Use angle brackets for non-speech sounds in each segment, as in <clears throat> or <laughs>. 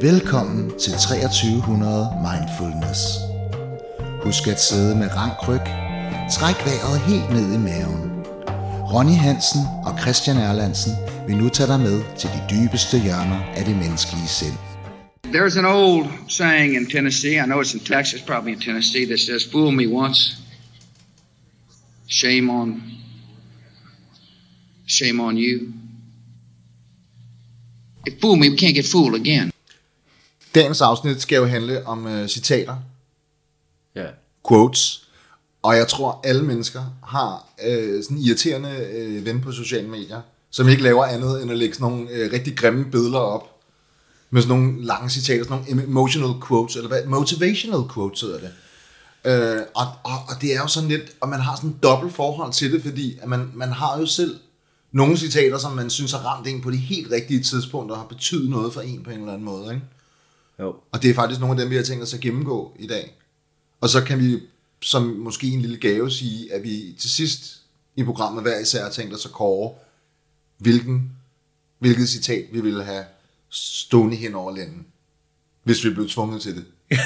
Velkommen til 2300 Mindfulness. Husk at sidde med rank ryg. Træk vejret helt ned i maven. Ronny Hansen og Christian Erlandsen vil nu tage dig med til de dybeste hjørner af det menneskelige sind. There's an old saying in Tennessee, I know it's in Texas, probably in Tennessee, that says, Fool me once, shame on shame on you. If fool me, we can't get fooled again. Dagens afsnit skal jo handle om uh, citater, Ja. quotes, og jeg tror, alle mennesker har øh, sådan en irriterende øh, ven på sociale medier, som ikke laver andet end at lægge sådan nogle øh, rigtig grimme billeder op, med sådan nogle lange citater, sådan nogle emotional quotes, eller hvad, motivational quotes hedder det. Øh, og, og, og det er jo sådan lidt, og man har sådan en dobbelt forhold til det, fordi at man, man har jo selv nogle citater, som man synes har ramt en på de helt rigtige tidspunkter, og har betydet noget for en på en eller anden måde, ikke? Jo. Og det er faktisk nogle af dem, vi har tænkt os at gennemgå i dag. Og så kan vi som måske en lille gave sige, at vi til sidst i programmet hver især har tænkt os at kåre, hvilken, hvilket citat vi ville have stående hen over lænden, hvis vi blev tvunget til det. <laughs>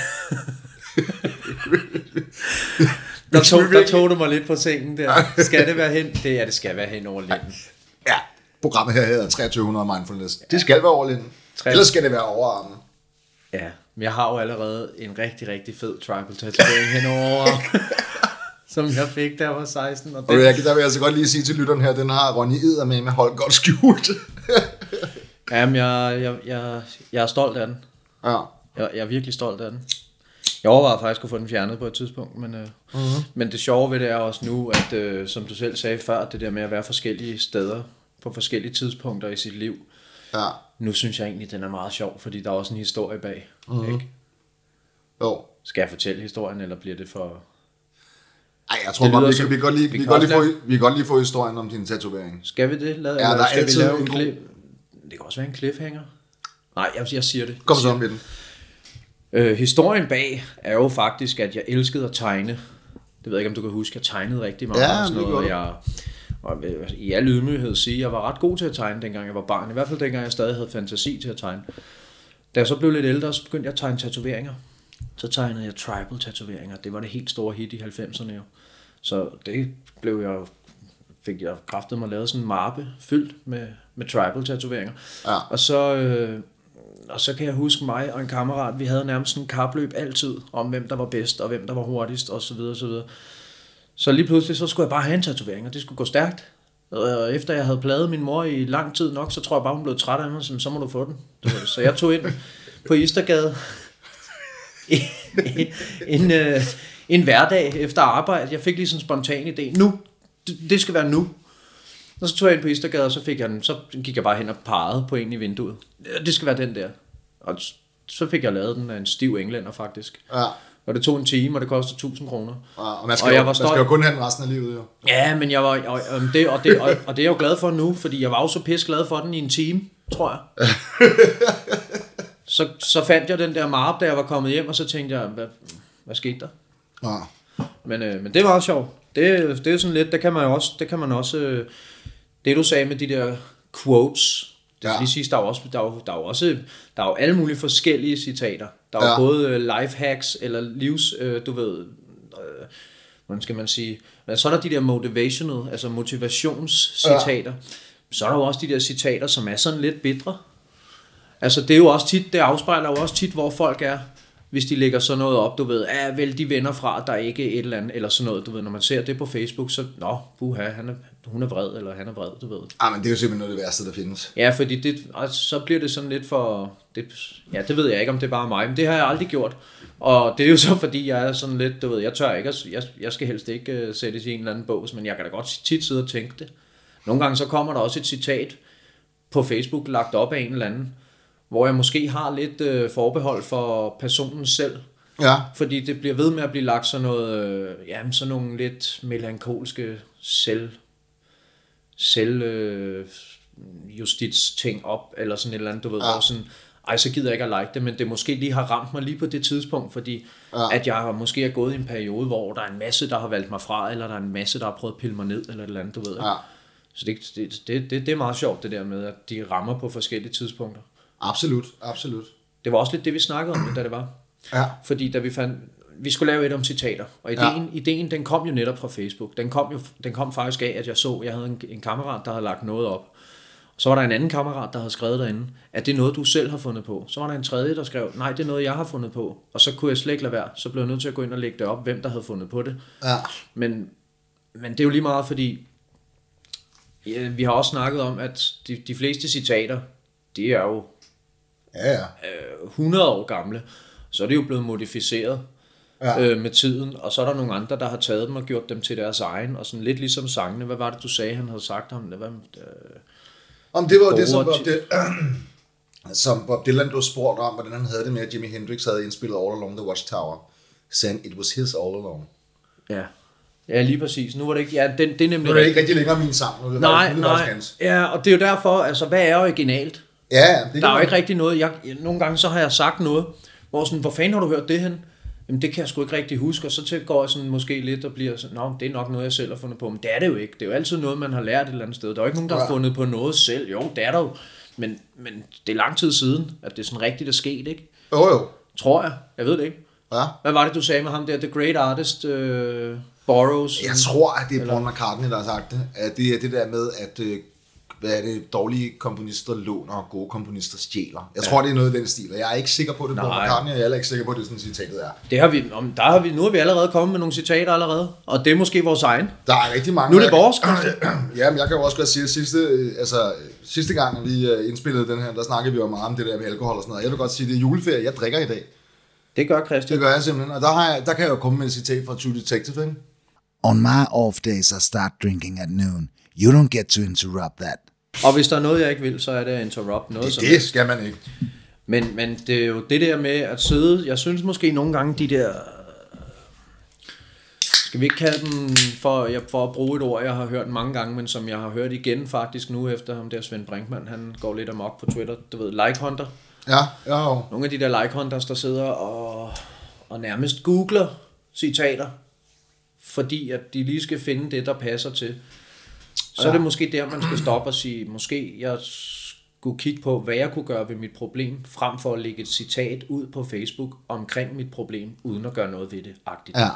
Der tog, der tog du mig lidt på sengen der. Skal det være hen? Det er, det skal være hen over lænden. Ja, programmet her hedder 2300 Mindfulness. Det skal være over lænden. Ellers skal det være over armen. Ja, men jeg har jo allerede en rigtig, rigtig fed tribal tatovering hen over armen, <laughs> som jeg fik, da jeg var 16. Og Og den, jeg, der vil jeg altså godt lige sige til lytteren her, den har Ronny Eder med med holdt godt skjult. <laughs> jamen, jeg, jeg, jeg, jeg er stolt af den. ja. Jeg, jeg er virkelig stolt af den. Jeg overvejede faktisk at få den fjernet på et tidspunkt, men, øh, uh-huh. men det sjove ved det er også nu, at øh, som du selv sagde før, det der med at være forskellige steder på forskellige tidspunkter i sit liv, ja. Nu synes jeg egentlig, den er meget sjov, fordi der er også en historie bag. Uh-huh. Ikke? Jo. Skal jeg fortælle historien, eller bliver det for... Ej, jeg tror Det bare, vi kan, som- vi kan godt lige, vi kan godt lige, få, vi kan godt lige få historien om din tatovering. Skal vi det? Lad, Ja, der er skal altid vi lave en en klip? Det kan også være en cliffhanger. Nej, jeg, jeg siger det. Kom så med den. Øh, historien bag er jo faktisk, at jeg elskede at tegne. Det ved jeg ikke, om du kan huske. Jeg tegnede rigtig meget. Ja, og sådan noget, jeg, og vil i al ydmyghed sige, at jeg var ret god til at tegne, dengang jeg var barn. I hvert fald dengang jeg stadig havde fantasi til at tegne. Da jeg så blev lidt ældre, så begyndte jeg at tegne tatoveringer. Så tegnede jeg tribal tatoveringer. Det var det helt store hit i 90'erne jo. Så det blev jeg fik jeg kraftet mig lavet sådan en mappe fyldt med, med tribal tatoveringer. Ja. Og så, øh, og så kan jeg huske mig og en kammerat, vi havde nærmest sådan en kapløb altid, om hvem der var bedst, og hvem der var hurtigst, og så videre, og så videre. Så lige pludselig, så skulle jeg bare have en tatovering, og det skulle gå stærkt. Og efter jeg havde pladet min mor i lang tid nok, så tror jeg bare, hun blev træt af mig, så, så må du få den. Så jeg tog ind på Istergade en, en, en hverdag efter arbejde. Jeg fik lige sådan en spontan idé. Nu, det, skal være nu. Og så tog jeg ind på Istergade, og så, fik jeg den, så gik jeg bare hen og pegede på en i vinduet. Det skal være den der. Og så fik jeg lavet den af en stiv englænder faktisk. Ja. Og det tog en time, og det kostede 1000 kroner. Og man skal, Og jo, jeg var man skal stolt. jo kun have den resten af livet, jo. Ja, men jeg var, og, og, det, og, det, og, og det er jeg jo glad for nu, fordi jeg var jo så pisse glad for den i en time, tror jeg. <laughs> så, så fandt jeg den der marp, da jeg var kommet hjem, og så tænkte jeg, hvad, hvad skete der? Ja. Men, øh, men det var også sjovt. Det, det er sådan lidt, det kan man jo også, det kan man også, øh, det du sagde med de der quotes, det Ja. lige sige, der er jo også, der er jo, der er jo også, der er jo alle mulige forskellige citater. Der er Ja. jo både øh, life hacks, eller livs, øh, du ved, øh, hvordan skal man sige, men så er der de der motivational, altså motivationscitater. Ja. Så er der jo også de der citater, som er sådan lidt bitre. Altså det er jo også tit, det afspejler jo også tit, hvor folk er, hvis de lægger sådan noget op, du ved, ja, vel de venner fra, der er ikke et eller andet, eller sådan noget, du ved, når man ser det på Facebook, så, nå, buha, han er, hun er vred, eller han er vred, du ved. Ah, men det er jo simpelthen noget af det værste, der findes. Ja, fordi det, og så bliver det sådan lidt for, det, ja, det ved jeg ikke, om det er bare mig, men det har jeg aldrig gjort. Og det er jo så, fordi jeg er sådan lidt, du ved, jeg tør ikke, jeg, jeg skal helst ikke uh, sættes i en eller anden bås, men jeg kan da godt tit sidde og tænke det. Nogle gange så kommer der også et citat på Facebook lagt op af en eller anden, hvor jeg måske har lidt øh, forbehold for personen selv. Ja. Fordi det bliver ved med at blive lagt sådan noget, øh, jamen sådan nogle lidt melankolske selv, selv øh, justits ting op, eller sådan et eller andet, du ved, ja. hvor sådan, ej, så gider jeg ikke at like det, men det måske lige har ramt mig lige på det tidspunkt, fordi ja. at jeg har måske er gået i en periode, hvor der er en masse, der har valgt mig fra, eller der er en masse, der har prøvet at pille mig ned, eller et eller andet, du ved. Ja. Så det, det, det, det, det er meget sjovt, det der med, at de rammer på forskellige tidspunkter. Absolut, absolut. Det var også lidt det, vi snakkede om, da det var. Ja. Fordi da vi fandt, vi skulle lave et om citater, og ideen, ja. ideen den kom jo netop fra Facebook. Den kom, jo, den kom faktisk af, at jeg så, jeg havde en, en kammerat, der havde lagt noget op. Så var der en anden kammerat, der havde skrevet derinde, at det er noget, du selv har fundet på. Så var der en tredje, der skrev, nej, det er noget, jeg har fundet på. Og så kunne jeg slet ikke lade være. Så blev jeg nødt til at gå ind og lægge det op, hvem der havde fundet på det. Ja. Men, men det er jo lige meget, fordi ja, vi har også snakket om, at de, de fleste citater, de er jo Ja, ja. øh, 100 år gamle. Så er det jo blevet modificeret Ja. øh, med tiden. Og så er der nogle andre, der har taget dem og gjort dem til deres egen. Og sådan lidt ligesom sangene. Hvad var det, du sagde, han havde sagt om det? Hvad, øh, Om det var det, som Bob, det, <clears throat> som Bob Dylan blev spurgt om, hvordan han havde det med, at Jimi Hendrix havde indspillet All Along the Watchtower. Saying it was his all along. ja. Ja, lige præcis. Nu var det ikke... Ja, den, det er Nu nemlig er det ikke rigtig længere min sang. Nu er det Nej, faktisk, nu nej. hans. Ja, og det er jo derfor, altså, hvad er originalt? Ja, det Der er jo ikke rigtig noget. Jeg, nogle gange så har jeg sagt noget, hvor sådan, hvor fanden har du hørt det hen? Jamen det kan jeg sgu ikke rigtig huske, og så til går jeg sådan måske lidt og bliver sådan, nå, det er nok noget, jeg selv har fundet på, men det er det jo ikke. Det er jo altid noget, man har lært et eller andet sted. Der er jo ikke nogen, der har fundet på noget selv. Jo, det er der jo. Men, men det er lang tid siden, at det er sådan rigtigt er sket, ikke? Jo, jo. Tror jeg. Jeg ved det ikke. Ja. Hvad var det, du sagde med ham der? The Great Artist uh, Borrows. Jeg tror, at det er Paul McCartney, der har sagt det. At det er det der med, at øh, hvad er det, dårlige komponister låner, og gode komponister stjæler. Jeg tror, det er noget i den stil, og jeg er ikke sikker på, at det er Nej. McCartney, og jeg er ikke sikker på, at det er sådan, citatet er. Det har vi, om, der har vi, nu har vi allerede kommet med nogle citater allerede, og det er måske vores egen. Der er rigtig mange. Nu er det vores. <coughs> Ja, men jeg kan jo også godt sige, at sidste, øh, altså, sidste gang, vi øh, indspillede den her, der snakkede vi jo meget om det der med alkohol og sådan noget. Jeg vil godt sige, at det er juleferie, jeg drikker i dag. Det gør Christian. Det gør jeg simpelthen, og der, har jeg, der kan jeg jo komme med et citat fra True Detective, ikke? On my off days, I start drinking at noon. You don't get to interrupt that. Og hvis der er noget, jeg ikke vil, så er det at interrupt noget. som Det skal man ikke. Men, men det er jo det der med at sidde, jeg synes måske nogle gange de der, skal vi ikke kalde dem, for, jeg, for at bruge et ord, jeg har hørt mange gange, men som jeg har hørt igen faktisk nu efter ham der Svend Brinkmann, han går lidt amok på Twitter, du ved, like hunter. Ja, ja, jo. Nogle af de der like hunters, der sidder og, og nærmest googler citater, fordi at de lige skal finde det, der passer til. Så er det måske der, man skal stoppe og sige, måske jeg skulle kigge på, hvad jeg kunne gøre ved mit problem, frem for at lægge et citat ud på Facebook omkring mit problem, uden at gøre noget ved det. Agtigt. Ja.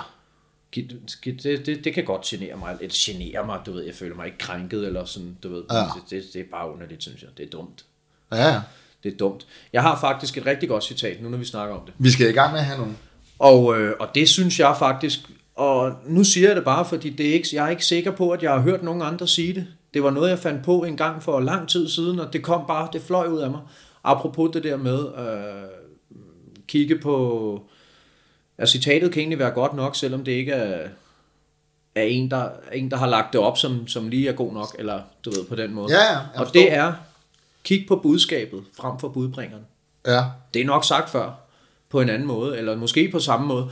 Det, det, det, kan godt genere mig, eller genere mig, du ved, jeg føler mig ikke krænket, eller sådan, du ved, Ja. det, det, det er bare underligt, synes jeg, det er dumt. Ja, ja. Det er dumt. Jeg har faktisk et rigtig godt citat, nu når vi snakker om det. Vi skal i gang med at have nogle. Og, øh, og det synes jeg faktisk, og nu siger jeg det bare, fordi det er ikke, jeg er ikke sikker på, at jeg har hørt nogen andre sige det. Det var noget, jeg fandt på en gang for lang tid siden, og det kom bare, det fløj ud af mig. Apropos det der med øh, kigge på, at citatet kan egentlig være godt nok, selvom det ikke er, er en, der, en, der har lagt det op, som, som lige er god nok, eller du ved, på den måde. Ja, ja, og forstår. det er, kig på budskabet frem for budbringeren. Ja. Det er nok sagt før, på en anden måde, eller måske på samme måde.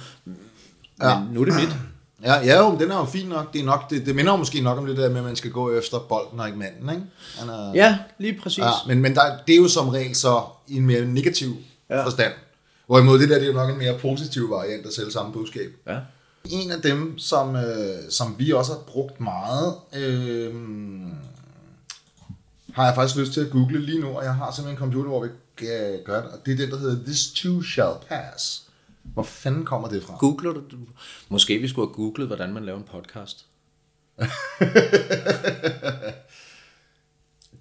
Men ja. nu er det mit. Ja, ja jo, men den er jo fin nok. Det, er nok det, det minder jo måske nok om det der med, at man skal gå efter bolden og ikke manden, ikke? Han er, Ja, lige præcis. ja men, men der, det er jo som regel så i en mere negativ ja. forstand. Hvorimod det der, det er jo nok en mere positiv variant af selv samme budskab. Ja. En af dem, som, øh, som vi også har brugt meget, øh, har jeg faktisk lyst til at google lige nu, og jeg har simpelthen en computer, hvor vi kan gøre det, og det er den, der hedder This Too Shall Pass. Hvor fanden kommer det fra? Googler du? Måske vi skulle have googlet, hvordan man laver en podcast. <laughs>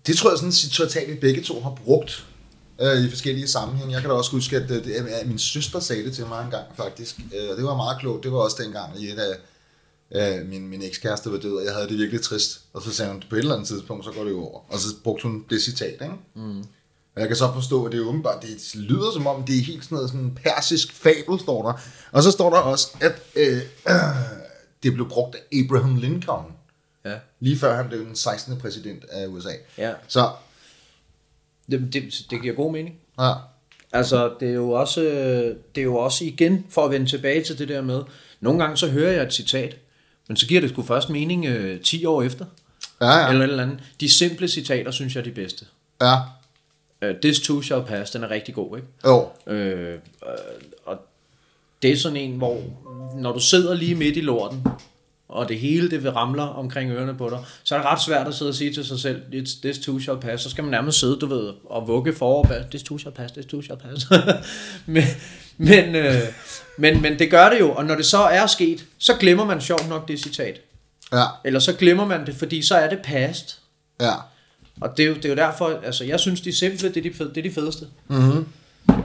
Det tror jeg sådan citat, vi begge to har brugt øh, i forskellige sammenhænge. Jeg kan da også huske, at, øh, det, at min søster sagde det til mig en gang faktisk. Øh, og det var meget klogt. Det var også dengang, i et af øh, min, min ekskæreste var død, og jeg havde det virkelig trist. Og så sagde hun, på et eller andet tidspunkt, så går det jo over. Og så brugte hun det citat, ikke? Mm. Og jeg kan så forstå, at det er åbenbart, det lyder som om, det er helt sådan noget sådan persisk fabel, står der. Og så står der også, at øh, øh, <clears throat> det blev brugt af Abraham Lincoln, Ja. lige før han blev den 16. præsident af USA. Ja. Så, Det, det, det giver god mening. ja. Altså, det er jo også, det er jo også igen, for at vende tilbage til det der med, nogle gange så hører jeg et citat, men så giver det sgu først mening øh, 10 år efter, Ja, ja. eller et eller andet. De simple citater, synes jeg er de bedste. Ja. Uh, This too shall pass, den er rigtig god, ikke? Jo. Øh, øh, og det er sådan en, hvor når du sidder lige midt i lorten, og det hele det vil ramler omkring ørerne på dig, så er det ret svært at sidde og sige til sig selv, It's, this too shall pass. Så skal man nærmest sidde, du ved, og vugge forover, this too shall pass, this too shall pass. <laughs> men, men, øh, men, men det gør det jo, og når det så er sket, så glemmer man sjovt nok det citat. Ja, Eller så glemmer man det, fordi så er det past. ja. Og det er, jo, det er jo derfor, altså jeg synes, de simple, det er de, fed, det er de fedeste. Mm-hmm.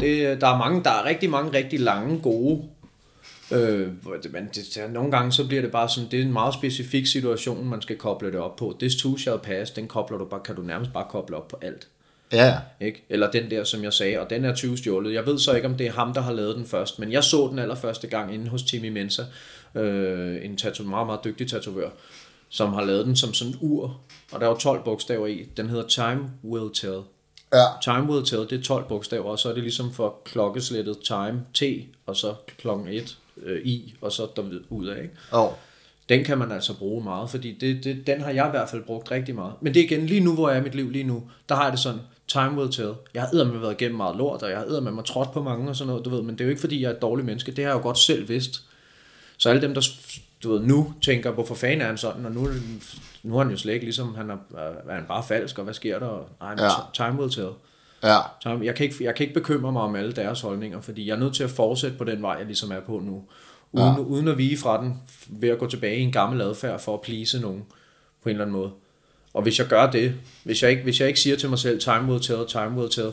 Det, der er mange, der er rigtig mange rigtig lange, gode. Øh, men det, nogle gange så bliver det bare sådan, det er en meget specifik situation, man skal koble det op på. This too shall pass, den kobler du bare, kan du nærmest bare koble op på alt. Ja, Ikke? Eller den der, som jeg sagde, og den er 20 stjålet. Jeg ved så ikke, om det er ham, der har lavet den først, men jeg så den allerførste gang inde hos Timmy Mensa, øh, en tattoo, meget, meget dygtig tatovør, som har lavet den som sådan en ur, og der var 12 bogstaver i. Den hedder Time Will Tell. ja, Time Will Tell, det er 12 bogstaver, og så er det ligesom for klokkeslættet time, T, og så klokken 1, øh, I, og så ud af, ikke? oh. Den kan man altså bruge meget, fordi det, det, den har jeg i hvert fald brugt rigtig meget. Men det er igen, lige nu, hvor jeg er i mit liv lige nu, der har jeg det sådan, time will tell. Jeg har med været igennem meget lort, og jeg har med mig trådt på mange og sådan noget, du ved, men det er jo ikke, fordi jeg er et dårligt menneske. Det har jeg jo godt selv vidst. Så alle dem, der du ved, nu tænker, hvorfor fanden er han sådan, og nu, nu er han jo slet ikke ligesom, han er, er han bare falsk, og hvad sker der? Men Ja. time will tell. ja, Så jeg kan, ikke, jeg kan ikke bekymre mig om alle deres holdninger, fordi jeg er nødt til at fortsætte på den vej, jeg ligesom er på nu. Uden, ja. uden at vige fra den, ved at gå tilbage i en gammel adfærd for at please nogen på en eller anden måde. Og hvis jeg gør det, hvis jeg ikke, hvis jeg ikke siger til mig selv, time will tell, time will tell,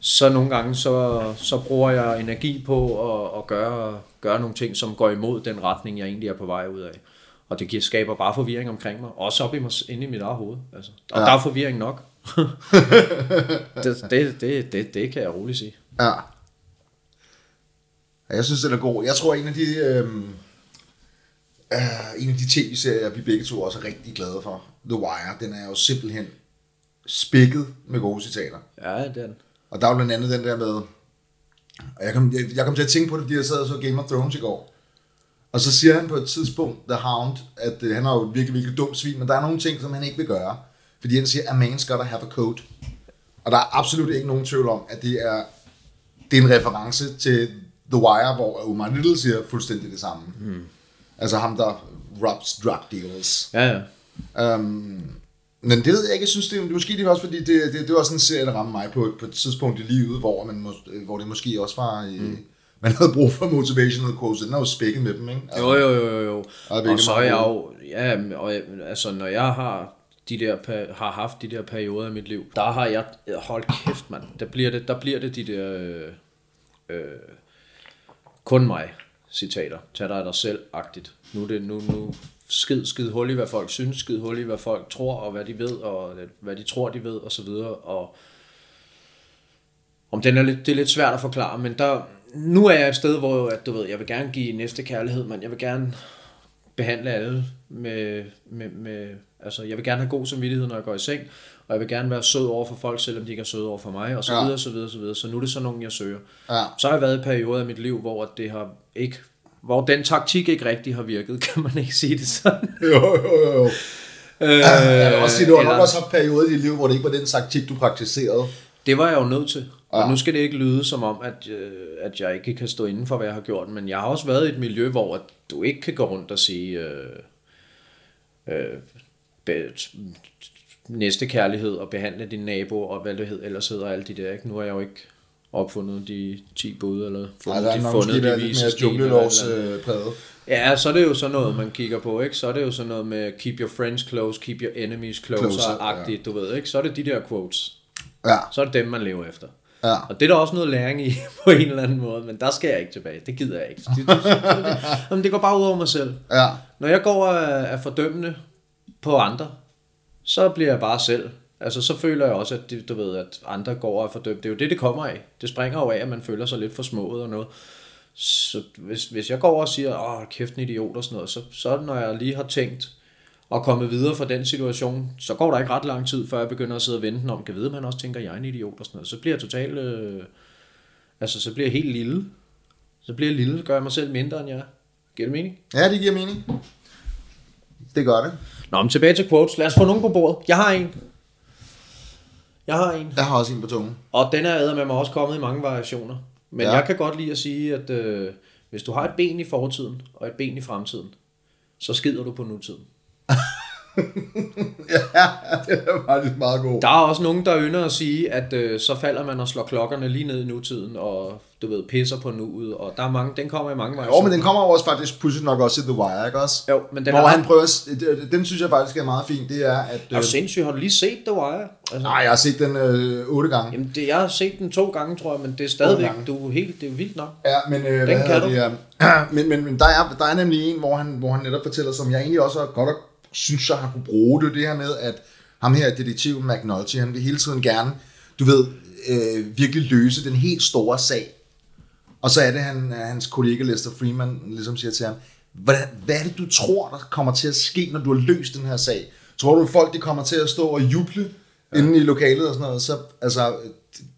så nogle gange, så, så bruger jeg energi på at, at gøre, gøre nogle ting, som går imod den retning, jeg egentlig er på vej ud af. Og det giver, skaber bare forvirring omkring mig, også op i mig, inde i mit eget hoved. Altså. Og ja. der er forvirring nok. <laughs> det, det, det, det, det kan jeg roligt sige. ja. Jeg synes, den er god. Jeg tror, en af de, øhm, øh, en af de tv-serier, vi begge to også er rigtig glade for, The Wire, den er jo simpelthen spækket med gode citater. Ja, den. Og der er jo blandt andet den der med, og jeg kom, jeg, jeg kom til at tænke på det, fordi jeg sad og så Game of Thrones i går. Og så siger han på et tidspunkt, The Hound, at øh, han er jo et virkelig, virkelig dumt svin, men der er nogle ting, som han ikke vil gøre. Fordi han siger, a man's gotta have a code. Og der er absolut ikke nogen tvivl om, at det er, det er en reference til The Wire, hvor Omar Little siger fuldstændig det samme. Hmm. Altså ham, der robs drug dealers. Ja, ja. Um, men det ved jeg ikke, jeg synes, det er, det måske det er også, fordi det, det, det var også en serie, der ramte mig på, på et tidspunkt i livet, hvor, man mås, hvor det måske også var, mm. man havde brug for motivational quotes, den er jo spækket med dem, ikke? Jo, jo, jo, jo, jo. Og Og så er jeg jo, ja, og altså når jeg har de der, har haft de der perioder i mit liv, der har jeg, hold kæft mand, der bliver det, der bliver det de der, øh, øh, kun mig citater, tag dig af dig selv-agtigt. Nu det, nu, nu, skid, skid hul i, hvad folk synes, skid hul i, hvad folk tror, og hvad de ved, og hvad de tror, de ved, og så videre, og om den er lidt, det er lidt svært at forklare, men der, nu er jeg et sted, hvor at, du ved, jeg vil gerne give næste kærlighed, men jeg vil gerne behandle alle med, med, med, altså jeg vil gerne have god samvittighed, når jeg går i seng, og jeg vil gerne være sød over for folk, selvom de ikke er søde over for mig, og så Ja. videre, så videre, så videre. Så nu er det sådan nogen, jeg søger. Ja. Så har jeg været i perioder af mit liv, hvor det har ikke, hvor den taktik ikke rigtig har virket, <laughs> kan man ikke sige det sådan. Jo, jo, jo. Øh, Jeg vil også sige, du har nok eller- også haft perioder i dit liv, hvor det ikke var den taktik, du praktiserede. Det var jeg jo nødt til. Ja. Og nu skal det ikke lyde som om, at, øh, at jeg ikke kan stå inden for, hvad jeg har gjort. Men jeg har også været i et miljø, hvor at du ikke kan gå rundt og sige øh, øh, be, næste kærlighed og behandle din nabo og hvad det hed, ellers hedder alt de der. Ikke? Nu har jeg jo ikke opfundet de 10 bud, eller fundet der er de nok måske været lidt vise mere sten, øh. Ja, så er det jo sådan noget, man kigger på, ikke? Så er det jo sådan noget med keep your friends close, keep your enemies Closer, closer-agtigt, du ved, ikke? Så er det de der quotes. Ja, Så er det dem, man lever efter. ja. Og det er der også noget læring i <laughs> på en eller anden måde, men der skal jeg ikke tilbage. Det gider jeg ikke. Det, det, det, det går bare ud over mig selv. Ja, Når jeg går og er fordømmende på andre, så bliver jeg bare selv. Altså, så føler jeg også, at det, du ved, at andre går og er fordømt. Det er jo det, det kommer af. Det springer jo af, at man føler sig lidt for smået og noget. Så hvis, hvis jeg går over og siger, åh, kæft en idiot og sådan noget, så, så når jeg lige har tænkt og kommet videre fra den situation, så går der ikke ret lang tid, før jeg begynder at sidde og vente om, kan vide, at man også tænker, jeg er en idiot og sådan noget. Så bliver jeg totalt, øh, altså så bliver jeg helt lille. Så bliver jeg lille, gør jeg mig selv mindre end jeg er. Giver det mening? ja, det giver mening. Det gør det. Nå, men tilbage til quotes. Lad os få nogen på bordet. Jeg har en. Jeg har en. Jeg har også en på tungen. Og den er med mig også kommet i mange variationer. Men Ja. jeg kan godt lide at sige, at øh, hvis du har et ben i fortiden og et ben i fremtiden, så skider du på nutiden. <laughs> <laughs> ja, det er faktisk meget god. Der er også nogen, der ynder at sige, at øh, så falder man og slår klokkerne lige ned i nutiden, og du ved, pisser på nuet, og der er mange, den kommer i mange veje. Jo, men den kommer også faktisk pludselig nok også i The Wire, ikke også? Jo, men den Hvor er han prøver, den synes jeg faktisk er meget fint, det er, at... Er du sindssyg? Har du lige set The Wire? Altså, Nej, jeg har set den øh, otte gange. Jamen, det, jeg har set den to gange, tror jeg, men det er stadigvæk, du er helt, det er vildt nok. Ja, men, øh, hvad kan du. det, ja. <clears throat> men, men, men der, er, der er nemlig en, hvor han, hvor han netop fortæller, som jeg egentlig også har godt synes, jeg har kunne bruge det, det her med, at ham her, detektiven McNulty, han vil hele tiden gerne, du ved, øh, virkelig løse den helt store sag. Og så er det, han, hans kollega Lester Freeman ligesom siger til ham, hvordan, hvad er det, du tror, der kommer til at ske, når du har løst den her sag? Tror du, folk de kommer til at stå og juble ja. inde i lokalet og sådan noget? Så, altså,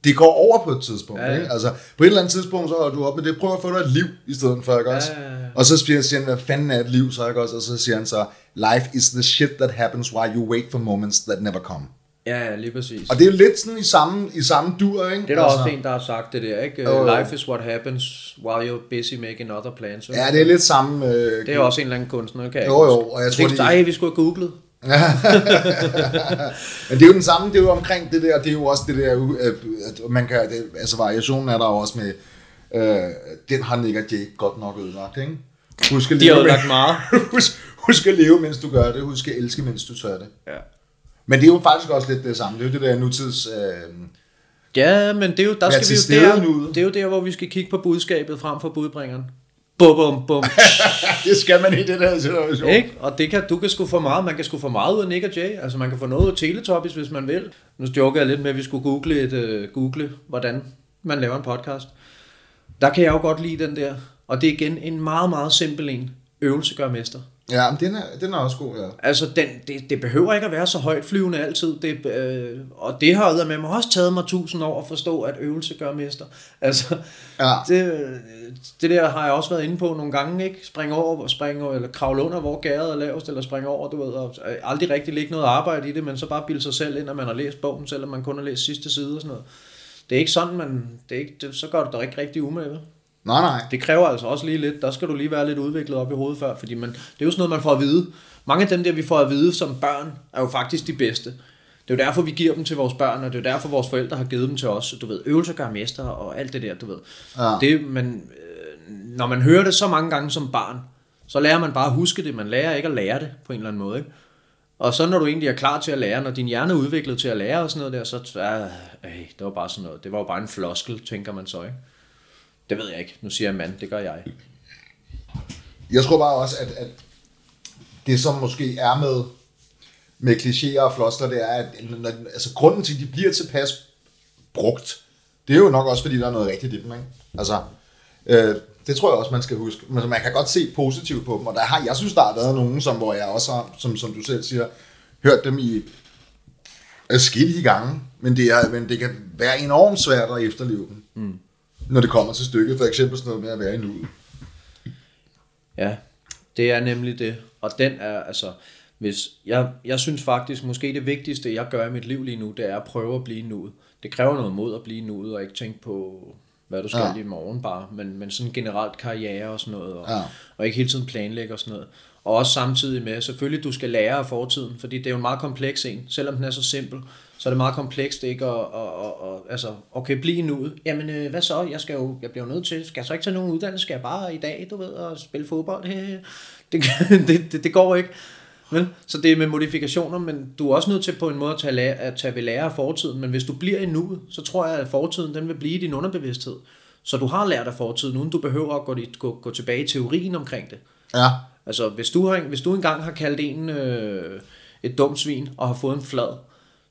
det går over på et tidspunkt. Ja, Ja. Ikke? Altså, på et eller andet tidspunkt, så holder du op med det. Prøv at få dig et liv i stedet for, ikke også? Ja, ja, ja. Og så siger han, hvad fanden er et liv, så ikke også? Og så siger han så, life is the shit that happens while you wait for moments that never come. Ja, ja, lige præcis. Og det er jo lidt sådan i samme, i samme dur, ikke? Det er der også en, der har sagt det der, ikke? Jo. Life is what happens while you're busy making other plans. Ja, det er lidt samme... Øh, Det er også en eller anden kunstner, kan jeg Jo, jo, og jeg tror, det, de- Ej, vi skulle have googlet. <laughs> Men det er jo den samme, det er jo omkring det der, det er jo også det der, øh, man kan, det, altså variationen er der jo også med, øh, den har Nick og Jake godt nok ødelagt, ikke? Husk at De har leve, ødelagt meget. <laughs> husk, husk at leve, mens du gør det, husk at elske, mens du tør det. Ja. Men det er jo faktisk også lidt det samme, det er jo det der nutids, øh, Ja, men det er jo, der skal vi jo der, nu. det er jo der, hvor vi skal kigge på budskabet frem for budbringeren. Bum, bum, bum. <laughs> det skal man i det der situation. Ikke? Og det kan, du kan sgu få meget, man kan sgu få meget ud af Nick og Jay. Altså man kan få noget af Teletubbies, hvis man vil. Nu joker jeg lidt med, at vi skulle google, et, uh, google, hvordan man laver en podcast. Der kan jeg jo godt lide den der. Og det er igen en meget, meget simpel en. Øvelse gør mester. Ja, men den er, den er også god, ja. Altså, den, det, det behøver ikke at være så højt flyvende altid. Det, øh, og det har med mig også taget mig tusind år at forstå, at øvelse gør mester. Altså, Ja. det, det der har jeg også været inde på nogle gange, ikke? Springe over, springe eller kravle under, hvor gæret er lavest, eller springe over, du ved, og øh, aldrig rigtig lægge noget arbejde i det, men så bare bilde sig selv ind, at man har læst bogen, selvom man kun har læst sidste side og sådan noget. Det er ikke sådan, man, det er ikke, det, så gør du dig ikke rigtig umage? Nej, nej. Det kræver altså også lige lidt, der skal du lige være lidt udviklet op i hovedet før, fordi man, det er jo sådan noget, man får at vide. Mange af dem der, vi får at vide som børn, er jo faktisk de bedste. Det er jo derfor, vi giver dem til vores børn, og det er jo derfor, vores forældre har givet dem til os. Du ved, øvelser gør mester og alt det der, du ved. Ja. Det, men, øh, når man hører det så mange gange som barn, så lærer man bare at huske det. Man lærer ikke at lære det på en eller anden måde. Ikke? Og så når du egentlig er klar til at lære, når din hjerne er udviklet til at lære og sådan noget der, så øh, øh, det var bare sådan noget. Det var jo bare en floskel, tænker man så, ikke? Det ved jeg ikke. Nu siger jeg mand, det gør jeg. Jeg tror bare også, at, at det som måske er med, med klichéer og floskler, det er, at når, altså, grunden til, at de bliver tilpas brugt, det er jo nok også, fordi der er noget rigtigt i dem. Ikke? Altså, øh, det tror jeg også, man skal huske. Men man kan godt se positivt på dem, og der har, jeg synes, der har været nogen, som, hvor jeg også har, som, som du selv siger, hørt dem i adskillige gange, men det, er, men det kan være enormt svært at efterleve dem, mm. Når det kommer til stykket. For eksempel sådan noget med at være i nuet. Ja, det er nemlig det. Og den er, altså, hvis, jeg, jeg synes faktisk, måske det vigtigste, jeg gør i mit liv lige nu, det er at prøve at blive nuet. Det kræver noget mod at blive nuet, og ikke tænke på, hvad du skal Ja. i morgen bare, men, men sådan generelt karriere og sådan noget, og, ja. og ikke hele tiden planlægge og sådan noget. Og også samtidig med, selvfølgelig du skal lære af fortiden, fordi det er jo en meget kompleks en, selvom den er så simpel, så er det meget komplekst ikke at, at, at, at altså, okay, blive nuet. Jamen, øh, hvad så? Jeg skal jo, jeg bliver jo nødt til, skal jeg så ikke tage nogen uddannelse? Skal jeg bare i dag, du ved, og spille fodbold? Det, <laughs> det, det, det går ikke. Vel? Så det er med modifikationer, men du er også nødt til på en måde at tage, lære, at tage ved lære af fortiden. Men hvis du bliver i nuet, så tror jeg, at fortiden den vil blive i din underbevidsthed. Så du har lært af fortiden, uden du behøver at gå, gå, gå tilbage i teorien omkring det. Ja, Altså, hvis du, har, hvis du engang har kaldt en øh, et dumt svin og har fået en flad,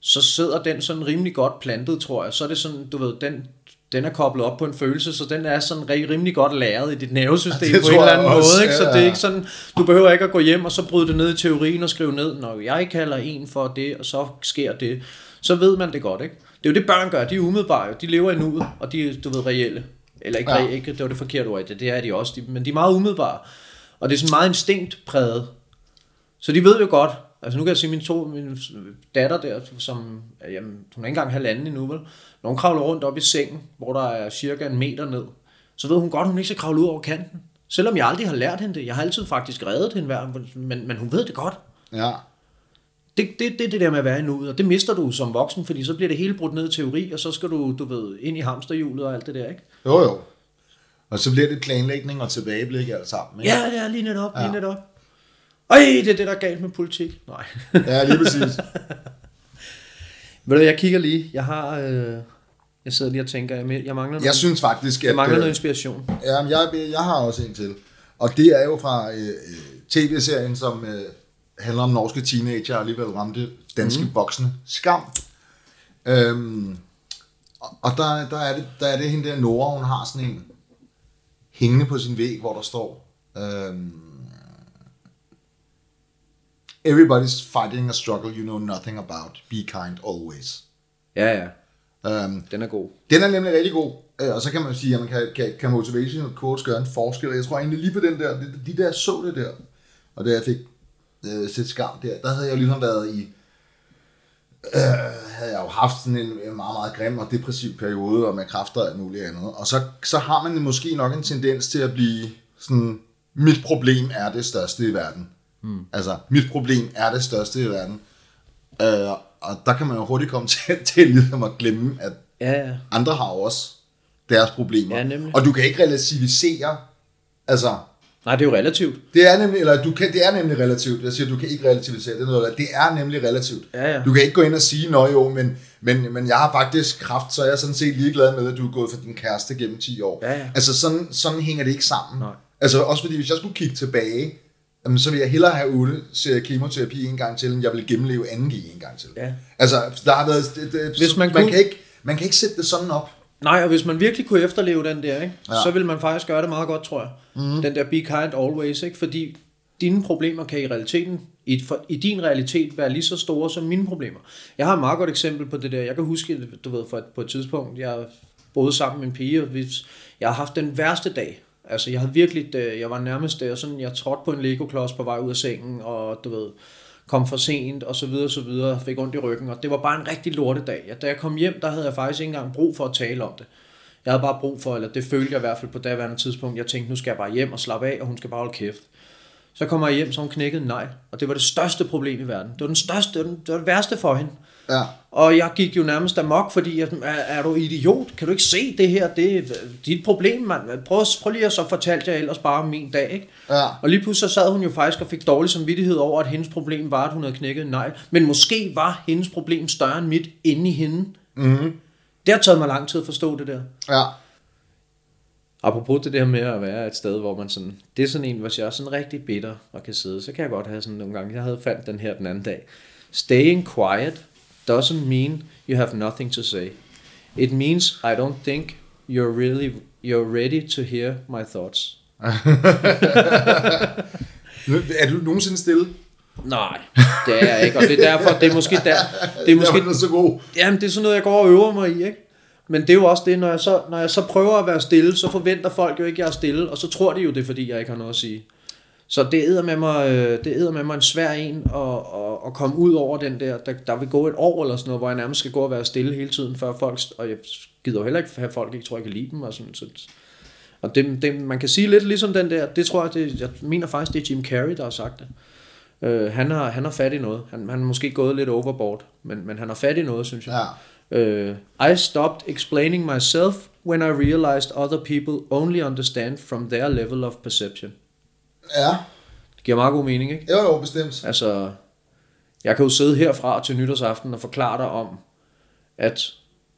så sidder den sådan rimelig godt plantet, tror jeg. Så er det sådan, du ved, den, den er koblet op på en følelse, så den er sådan ri- rimelig godt læret i dit nervesystem Det på en eller anden også, måde. Ikke? Så ja, det er ja. ikke sådan, du behøver ikke at gå hjem og så bryde det ned i teorien og skrive ned, når jeg kalder en for det, og så sker det. Så ved man det godt, ikke? Det er jo det, børn gør. De er umiddelbare. De lever i nuet, og de er, du ved, reelle. Eller ikke, Ja. ja. ikke det var det forkerte ord i det, det er de også. De, men de er meget umiddelbare. Og det er sådan meget instinktpræget. Så de ved jo godt, altså nu kan jeg sige, min, to, min datter der, som, jamen, hun er ikke engang halvanden endnu, vel? Når hun kravler rundt op i sengen, hvor der er cirka en meter ned, så ved hun godt, hun ikke skal kravle ud over kanten. Selvom jeg aldrig har lært hende det. Jeg har altid faktisk reddet hende, hver, men, men hun ved det godt. Ja. Det, det, det er det der med at være i nuet, og det mister du som voksen, fordi så bliver det hele brudt ned i teori, og så skal du, du ved, ind i hamsterhjulet og alt det der, ikke? Jo, jo. Og så bliver det planlægning og tilbageblik alt sammen. Ikke? Ja, det er lige netop, lige netop. Øj, det er det, der er galt med politik. Nej. <laughs> ja, lige præcis. <laughs> Ved du, jeg kigger lige. Jeg har... Øh, jeg sidder lige og tænker, jeg, jeg mangler noget, Jeg synes faktisk, at... jeg mangler øh, noget inspiration. Ja, men jeg, jeg har også en til. Og det er jo fra øh, øh, tv-serien, som øh, handler om norske teenager og alligevel ramte danske mm. voksne. Skam. Øhm, og og der, der, er det, der er det hende der Nora, hun har sådan en hængende på sin væg, hvor der står... Øhm, Everybody's fighting a struggle you know nothing about. Be kind always. Ja, ja. Øhm, Den er god. den er nemlig rigtig god, øh, og så kan man sige, at man kan, kan, kan motivation quotes gøre en forskel, jeg tror egentlig lige på den der, de, de der så det der, og da jeg fik øh, set skam der, der havde jeg jo ligesom været i, øh, havde jeg jo haft sådan en, en meget, meget grim og depressiv periode, og med kræfter og alt muligt andet, og så, så har man måske nok en tendens til at blive sådan, mit problem er det største i verden. Hmm. Altså, mit problem er det største i verden. Øh, og der kan man jo hurtigt komme <laughs> til, til ligesom at glemme, at Ja, ja. andre har også deres problemer. Ja, nemlig. og du kan ikke relativisere, altså, Nej, det er jo relativt. det er nemlig, eller du kan, det er nemlig relativt. Jeg siger, du kan ikke relativisere, det er noget, det er nemlig relativt. Ja, ja. Du kan ikke gå ind og sige, nå jo, men, men, men jeg har faktisk kraft, så er jeg sådan set ligeglad med, at du er gået for din kæreste gennem 10 år. Ja, ja. Altså sådan, sådan hænger det ikke sammen. Nej. Altså også fordi, hvis jeg skulle kigge tilbage, jamen, så vil jeg hellere have 8 serier kemoterapi en gang til, end jeg vil gennemleve 2G en gang til. Ja. Altså, der har været... Det, det, Hvis man man, kunne- kan ikke, man kan ikke sætte det sådan op. Nej, og hvis man virkelig kunne efterleve den der, ikke. Ja. så vil man faktisk gøre det meget godt, tror jeg. Mm. Den der be kind always, ikke? fordi dine problemer kan i realiteten, i, for, i din realitet, være lige så store som mine problemer. Jeg har et meget godt eksempel på det der. Jeg kan huske, du ved, for et, på et tidspunkt, jeg boede sammen med en pige, og vi, jeg har haft den værste dag. Altså, jeg havde virkelig, øh, jeg var nærmest der, sådan, jeg trådte på en Lego-klods på vej ud af sengen, og du ved, kom for sent, og så videre, og så videre, fik ondt i ryggen, og det var bare en rigtig lortedag. Ja, da jeg kom hjem, der havde jeg faktisk ikke engang brug for at tale om det. Jeg havde bare brug for, eller det følte jeg i hvert fald på daværende tidspunkt, jeg tænkte, nu skal jeg bare hjem og slappe af, og hun skal bare holde kæft. Så kommer jeg hjem, så hun knækket nej, og det var det største problem i verden. Det var den største, det var, den, det var det værste for hende. Ja. Og jeg gik jo nærmest amok, fordi jeg, er, er du idiot? Kan du ikke se det her? Det er dit problem, mand. Prøv, prøv lige at så fortalte jeg ellers bare om min dag, ikke? Ja. Og lige pludselig så sad hun jo faktisk og fik dårlig samvittighed over, at hendes problem var, at hun havde knækket en negl. Men måske var hendes problem større end mit inde i hende. Mm-hmm. Det har taget mig lang tid at forstå det der. Ja. Apropos det der med at være et sted, hvor man sådan... Det er sådan en, hvis jeg er sådan rigtig bitter og kan sidde, så kan jeg godt have sådan nogle gange... Jeg havde fandt den her den anden dag. Staying quiet doesn't mean you have nothing to say. It means I don't think you're really you're ready to hear my thoughts. <laughs> Er du nogensinde stille? Nej, det er jeg ikke, og det er derfor, det er måske der, det er <laughs> måske, Det så god. Jamen, det er sådan noget, jeg går og øver mig i, ikke? Men det er jo også det, når jeg, så, når jeg så prøver at være stille, så forventer folk jo ikke, at jeg er stille, og så tror de jo, det fordi jeg ikke har noget at sige. Så det æder med mig, øh, det æder med mig en svær en at, at, at komme ud over den der. der. Der vil gå et år eller sådan noget, hvor jeg nærmest skal gå og være stille hele tiden, før folk, og jeg gider jo heller ikke have folk, ikke tror, jeg kan lide dem. Og, sådan, så, og det, det, man kan sige lidt ligesom den der, det tror jeg, det, jeg mener faktisk, det er Jim Carrey, der har sagt det. Øh, han, har, han har fat i noget. Han, han er måske gået lidt overboard, men, men han har fat i noget, synes jeg. Ja. Uh, I stopped explaining myself when I realized other people only understand from their level of perception. Ja. Det giver meget god mening, ikke? Jo, jo, bestemt. Altså, jeg kan jo sidde herfra til nytårsaften og forklare dig om, at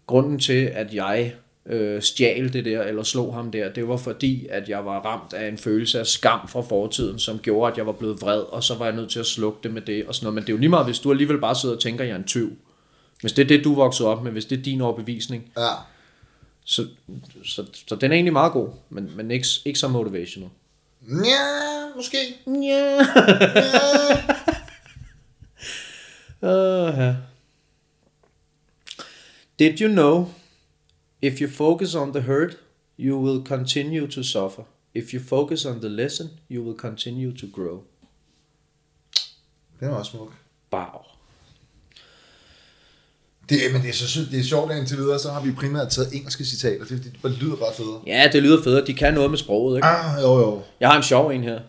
grunden til, at jeg øh, stjal det der, eller slog ham der, det var fordi, at jeg var ramt af en følelse af skam fra fortiden, som gjorde, at jeg var blevet vred, og så var jeg nødt til at slukke det med det, og sådan noget. Men det er jo lige meget, hvis du alligevel bare sidder og tænker, at jeg er en tyv. Hvis det er det, du voksede op med, hvis det er din overbevisning, Ja. så, så, så den er egentlig meget god, men, men ikke, ikke så motivational. <laughs> Ja, måske. Ja. uh, Did you know if you focus on the hurt, you will continue to suffer. If you focus on the lesson, you will continue to grow. Den var smuk. Wow. Det, men det er, så, det er sjovt, at indtil videre, så har vi primært taget engelske citater. Det, er, fordi de bare lyder ret fede. Ja, det lyder fedt. De kan noget med sproget, ikke? Ah, jo, jo. Jeg har en sjov en her.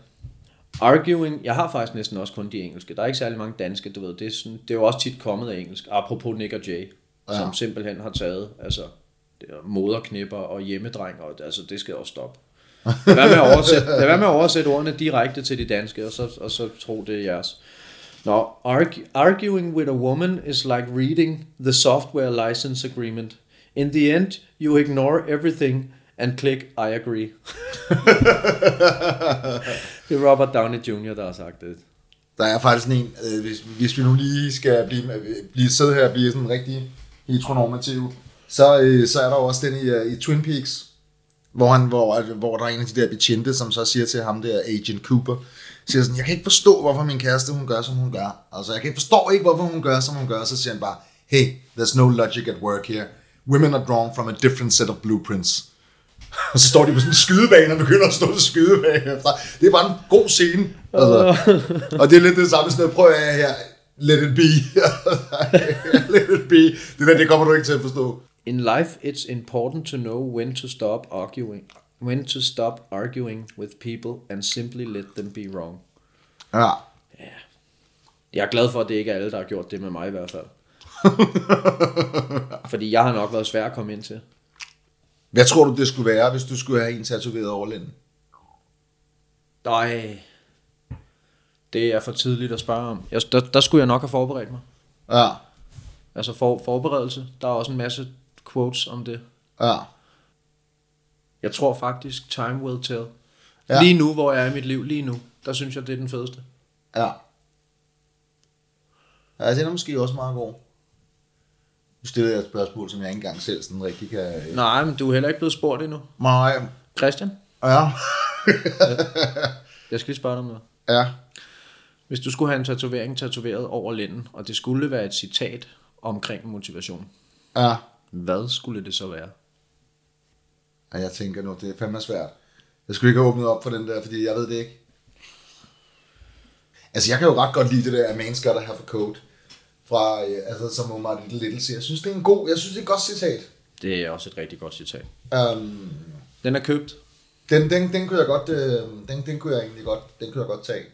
Arguing, jeg har faktisk næsten også kun de engelske. Der er ikke særlig mange danske, du ved. Det er, sådan, det er jo også tit kommet af engelsk. Apropos Nick og Jay, ja. som simpelthen har taget altså, det er moderknipper og hjemmedreng, og altså, det skal også stoppe. Lad være med at oversætte, lad være med at oversætte ordene direkte til de danske, og så, og så tro, det er jeres. Nå, argu, arguing with a woman is like reading the software license agreement. In the end, you ignore everything and click I agree. <laughs> det er Robert Downey Jr., der har sagt det. Der er faktisk en, øh, hvis, hvis vi nu lige skal blive, øh, blive sidde her og blive sådan rigtig heteronormativ, så, øh, så er der også den i, uh, i Twin Peaks, hvor, han, hvor, hvor der er en af de der betjente, som så siger til ham der, Agent Cooper, siger sådan, jeg kan ikke forstå, hvorfor min kæreste, hun gør, som hun gør. Altså, jeg kan ikke forstå ikke, hvorfor hun gør, som hun gør. Så siger han bare, hey, there's no logic at work here. Women are drawn from a different set of blueprints. <laughs> Og så står de på sådan en skydebane og begynder at stå og skyde bagefter. Det er bare en god scene. Altså. og det er lidt det samme sted. Prøv at her. Let it be. <laughs> Let it be. Det der, det kommer du ikke til at forstå. In life, it's important to know when to stop arguing, when to stop arguing with people and simply let them be wrong. Ja. Jeg er glad for, at det ikke er alle, der har gjort det med mig i hvert fald. <laughs> Fordi jeg har nok været svær at komme ind til. Hvad tror du, det skulle være, hvis du skulle have en tatoveret over lænden? Nej, det er for tidligt at spørge om. Jeg, der, der skulle jeg nok have forberedt mig. Ja. Altså for, forberedelse. Der er også en masse quotes om det. Ja. Jeg tror faktisk, time will tell. Ja. Lige nu, hvor jeg er i mit liv, lige nu, der synes jeg, det er den fedeste. Ja. Ja, den er måske også meget god. Nu stiller jeg et spørgsmål, som jeg ikke engang selv sådan rigtig kan... Nej, men du er heller ikke blevet spurgt endnu. Nej. Christian, Ja. <laughs> jeg skal lige spørge dig om noget. Ja. Hvis du skulle have en tatovering tatoveret over lænden, og det skulle være et citat omkring motivation, Ja. hvad skulle det så være? Og jeg tænker nu, det er fandme svært. Jeg skulle ikke have åbnet op for den der, fordi jeg ved det ikke. Altså, jeg kan jo ret godt lide det der, at man's gotta have a code. Fra, øh, altså, som Omar Little siger. Jeg synes, det er en god, jeg synes, det er et godt citat. Det er også et rigtig godt citat. Um, Den er købt. den, den, den, kunne jeg godt, øh, den, den kunne jeg egentlig godt, den kunne jeg godt tage.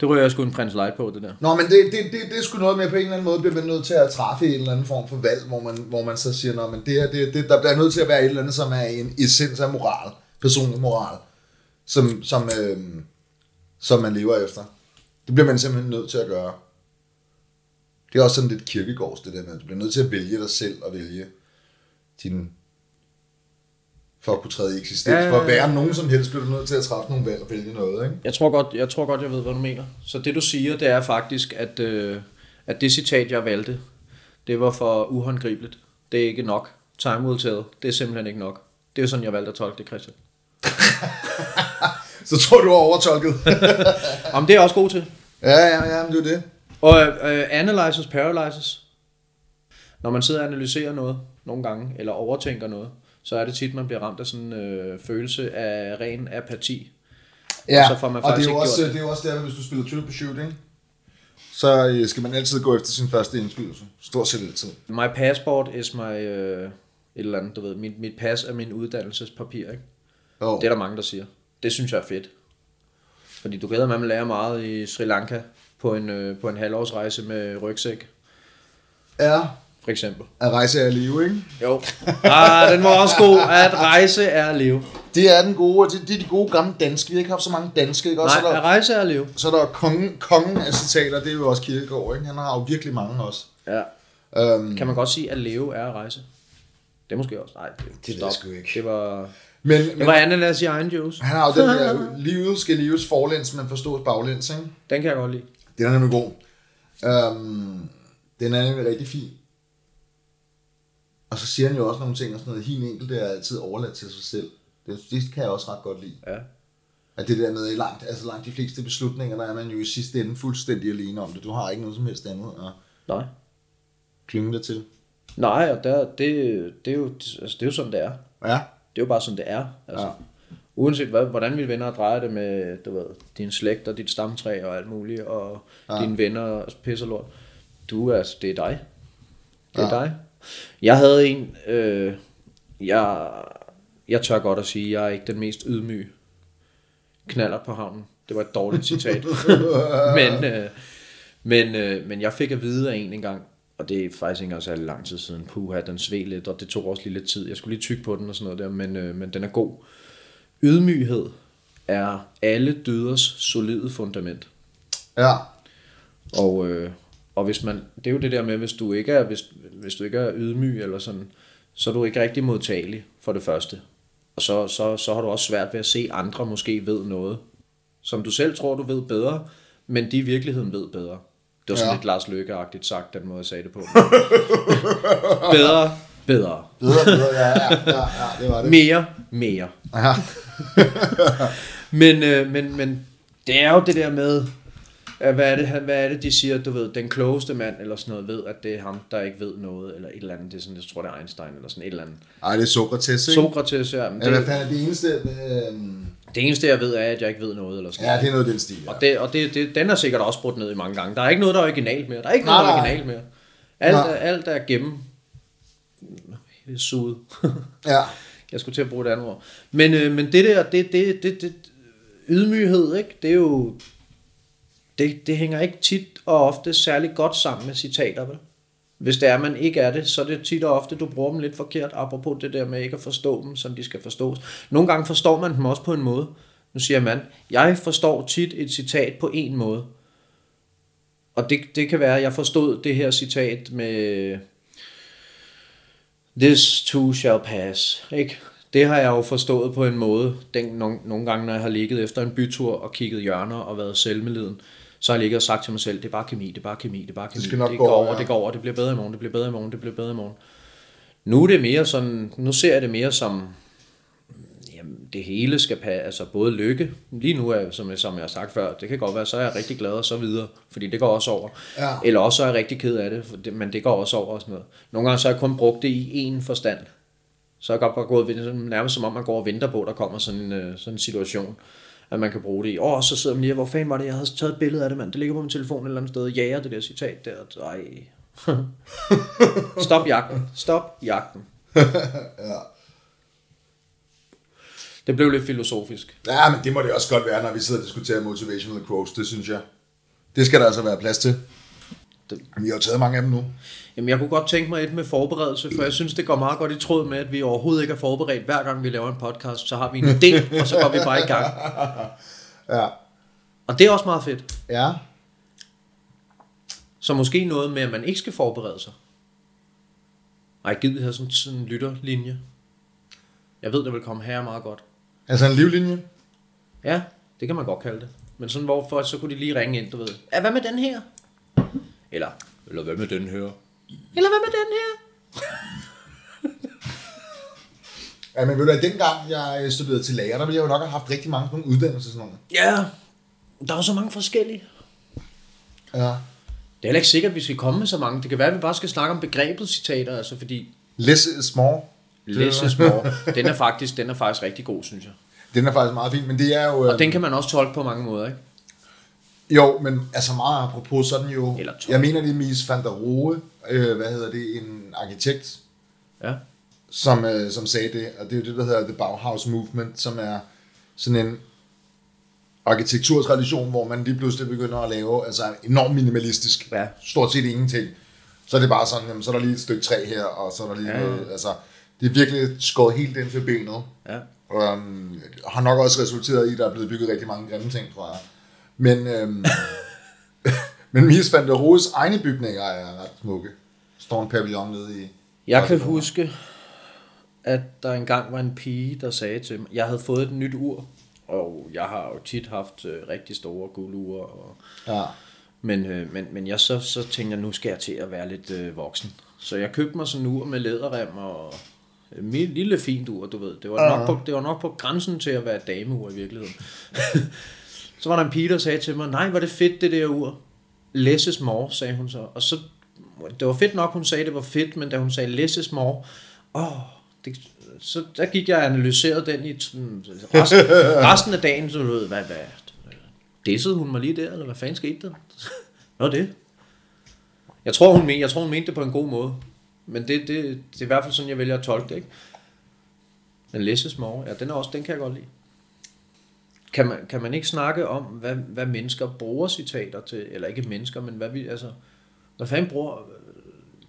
Det rører jeg sgu en prins light på, det der. Nå, men det, det, det, det er sgu noget med, på en eller anden måde bliver man nødt til at træffe en eller anden form for valg, hvor man, hvor man så siger, Nå, men det, her, det, det, der bliver nødt til at være et eller andet, som er en essens af moral, personlig moral, som, som, øh, som man lever efter. Det bliver man simpelthen nødt til at gøre. Det er også sådan lidt kirkegårds, det der med, at du bliver nødt til at vælge dig selv og vælge din for at kunne træde i eksistens. Ja, ja, ja. For at være nogen som helst, bliver du nødt til at træffe nogle valg og vælge noget, ikke? Jeg tror godt, jeg, tror godt, jeg ved, hvad du mener. Så det, du siger, det er faktisk, at, øh, at det citat, jeg valgte, det var for uhåndgribeligt. Det er ikke nok. Time will tell. Det er simpelthen ikke nok. Det er sådan, jeg valgte at tolke det, Christian. <laughs> Så tror du har overtolket. <laughs> Om det er jeg også god til. ja, ja, ja, men det er det. Og øh, analyzes paralyzes. Når man sidder og analyserer noget nogle gange, eller overtænker noget, så er det tit, man bliver ramt af sådan en øh, følelse af ren apati. Ja, Og så får man og det er, jo også, det. det er jo også der, hvis du spiller triple shooting, så øh, skal man altid gå efter sin første indskydelse. Stort set altid. My passport is my... Øh, et eller andet, du ved. Mit, mit pas er min uddannelsespapir, ikke? Jo. Det er der mange, der siger. Det synes jeg er fedt. Fordi du glæder med at lære meget i Sri Lanka på en, øh, på en halvårsrejse med rygsæk, er for eksempel. at rejse af live, ikke? Jo. <laughs> Ah, den var også god. At rejse er at leve. Det er den gode, og det, det er de gode gamle danske. Vi har ikke haft så mange danske, ikke? Og så Nej, er at der, rejse er at leve. så er der kongen, kongen af citater, det er jo også Kierkegaard, ikke? Han har jo virkelig mange også. Ja. Um, Kan man godt sige, at leve er at rejse? Det er måske også. Nej, det, ved jeg sgu ikke. Det var, men, det men var ananas i egen juice. han har jo den der, <laughs> livet skal leves forlæns, men forstås baglæns, ikke? Den kan jeg godt lide. Den er nemlig god. Um, den er nemlig rigtig fin. Og så siger han jo også nogle ting, og sådan noget, hin enkelte er altid overladt til sig selv. Det, det kan jeg også ret godt lide. Ja. At det der med, langt, altså langt de fleste beslutninger, der er man jo i sidste ende fuldstændig alene om det. Du har ikke noget som helst andet at Nej. klynge dig til. Nej, og der, det, det, er jo, altså, det er jo sådan, det er. Ja, Det er jo bare sådan, det er. Altså, Ja. Uanset hvad, hvordan vi venner drejer det med, du ved, din slægt og dit stamtræ og alt muligt, og Ja. dine venner og pis og lort. Du altså, det er dig. Det er ja. dig. Jeg havde en, øh, jeg, jeg tør godt at sige, jeg er ikke den mest ydmyge knaller på havnen. Det var et dårligt citat. <laughs> men, øh, men, øh, men jeg fik at vide af en engang, og det er faktisk ikke engang særlig lang tid siden, puha, den sved lidt, og det tog også lige lidt tid. Jeg skulle lige tykke på den og sådan noget der, men, øh, men den er god. Ydmyghed er alle dyders solide fundament. Ja. Og, øh, og hvis man, det er jo det der med, hvis du ikke er, hvis, hvis du ikke er ydmyg eller sådan, så er du ikke rigtig modtagelig for det første. Og så, så, så har du også svært ved at se, at andre måske ved noget, som du selv tror, du ved bedre, men de i virkeligheden ved bedre. Det var sådan Ja. lidt Lars Løkke-agtigt sagt, den måde jeg sagde det på. <laughs> bedre, bedre. Videre, videre, ja, ja, ja, ja, det var det. Mere, mere. Ja. <laughs> Men, øh, men, men det er jo det der med, hvad er, det, hvad er det, de siger, du ved, den klogeste mand eller sådan noget ved, at det er ham, der ikke ved noget, eller et eller andet, det er sådan, jeg tror, det er Einstein, eller sådan et eller andet. Ej, det er Sokrates, ikke? Sokrates, ja, men Ja, hvad det, er det eneste? Øh... det eneste, jeg ved, er, at jeg ikke ved noget, eller sådan Ja, det er noget den stil, ja. Og, det, og det, det, den er sikkert også brudt ned i mange gange. Der er ikke noget, der er originalt mere. Der er ikke Nej, noget, der er originalt mere. Alt, Nej. alt er gennem suget. Ja. <laughs> Jeg skulle til at bruge et andet ord. Men, øh, men det der, det, det, det, det, ydmyghed, ikke? det er jo, det, det hænger ikke tit og ofte særlig godt sammen med citater, vel? Hvis det er, man ikke er det, så er det tit og ofte, du bruger dem lidt forkert, apropos det der med ikke at forstå dem, som de skal forstås. Nogle gange forstår man dem også på en måde. Nu siger man, jeg forstår tit et citat på en måde. Og det, det kan være, at jeg forstod det her citat med, This too shall pass. Ikke? Det har jeg jo forstået på en måde, den, nogle, nogle gange, når jeg har ligget efter en bytur og kigget hjørner og været selvmedliden, så har jeg ligget og sagt til mig selv, det er bare kemi, det er bare kemi, det er bare kemi. skal nok det gå går over, over, ja. det går over, det bliver bedre i morgen, det bliver bedre i morgen, det bliver bedre i morgen. Nu er det mere sådan, nu ser jeg det mere som, jamen, det hele skal passe, altså både lykke, lige nu er, som, jeg- som jeg har sagt før, det kan godt være, så er jeg rigtig glad og så videre, fordi det går også over. Ja. Eller også er jeg rigtig ked af det, for det, men det går også over og sådan noget. Nogle gange så har jeg kun brugt det i én forstand. Så har jeg godt bare gået nærmest som om man går og venter på, at der kommer sådan en, øh, sådan en situation, at man kan bruge det i. Åh, så sidder man lige, hvor fanden var det, jeg havde taget et billede af det, mand. Det ligger på min telefon et eller andet sted, jager det der citat der. Ej. Stop jagten. Stop jagten. <laughs> ja. Det blev lidt filosofisk. Ja, men det må det også godt være, når vi sidder og diskuterer motivational quotes, det synes jeg. Det skal der altså være plads til. Vi har taget mange af dem nu. Jamen, jeg kunne godt tænke mig et med forberedelse, for jeg synes, det går meget godt i tråd med, at vi overhovedet ikke er forberedt. Hver gang vi laver en podcast, så har vi en idé, og så går vi bare i gang. <laughs> Ja. Og det er også meget fedt. Ja. Så måske noget med, at man ikke skal forberede sig. Ej, gider have sådan, sådan en lytterlinje. Jeg ved, det vil komme her meget godt. Altså en livlinje. Ja, det kan man godt kalde det. Men sådan, hvorfor så kunne de lige ringe ind, du ved. Ja, hvad med den her? Eller, eller hvad med den her? Eller hvad med den her? Ja, men ved du, at dengang jeg studerede til lærer, der ville jeg jo nok have haft rigtig mange sådan nogle uddannelser sådan nogle. Ja, der er jo så mange forskellige. Ja. Det er heller ikke sikkert, at vi skal komme med så mange. Det kan være, at vi bare skal snakke om begrebet citater, altså fordi Less is more. less is more. Den er faktisk, den er faktisk rigtig god, synes jeg. Den er faktisk meget fin, men det er jo... Og øh, den kan man også tolke på mange måder, ikke? Jo, men altså meget apropos sådan jo... Eller jeg mener, det er Mies van der Rohe, øh, hvad hedder det, en arkitekt, Ja. som, øh, som sagde det, og det er jo det, der hedder The Bauhaus Movement, som er sådan en arkitekturtradition, hvor man lige pludselig begynder at lave altså enormt minimalistisk, Ja. stort set ingenting. Så er det bare sådan, jamen, så er der lige et stykke træ her, og så er der lige Ja, noget, altså, det er virkelig skåret helt ind til benet. Ja. Um, har nok også resulteret i, at der er blevet bygget rigtig mange grimme ting, tror jeg. Men, øhm, <laughs> men Mies van der Rohes egne bygninger er ret smukke. Står en pavillon nede i... Jeg kan huske, at der engang var en pige, der sagde til mig, jeg havde fået et nyt ur, og jeg har jo tit haft øh, rigtig store guldure, og, Ja. men, øh, men, men jeg så, så tænkte jeg, nu skal jeg til at være lidt øh, voksen. Så jeg købte mig sådan en ur med læderrem og et mi- lille fint ur, du ved. Det var, nok på, det var nok på grænsen til at være et dameur i virkeligheden. <laughs> så var der en pige, der sagde til mig, nej, var det fedt det der ur. Less is more, sagde hun så. Og så, det var fedt nok, hun sagde, det var fedt, men da hun sagde less is more, åh, det, så der gik jeg og analyserede den i resten, <laughs> resten af dagen, så du ved, hvad, hvad, dissede hun mig lige der, eller hvad fanden skete der? <laughs> Nå det. Jeg tror, hun mente, jeg tror, hun mente det på en god måde. Men det, det, det er i hvert fald sådan, jeg vælger at tolke det, ikke? Men less is more, ja, den, er også, den kan jeg godt lide. Kan man, kan man ikke snakke om, hvad, hvad mennesker bruger citater til, eller ikke mennesker, men hvad vi, altså, hvad fanden bruger,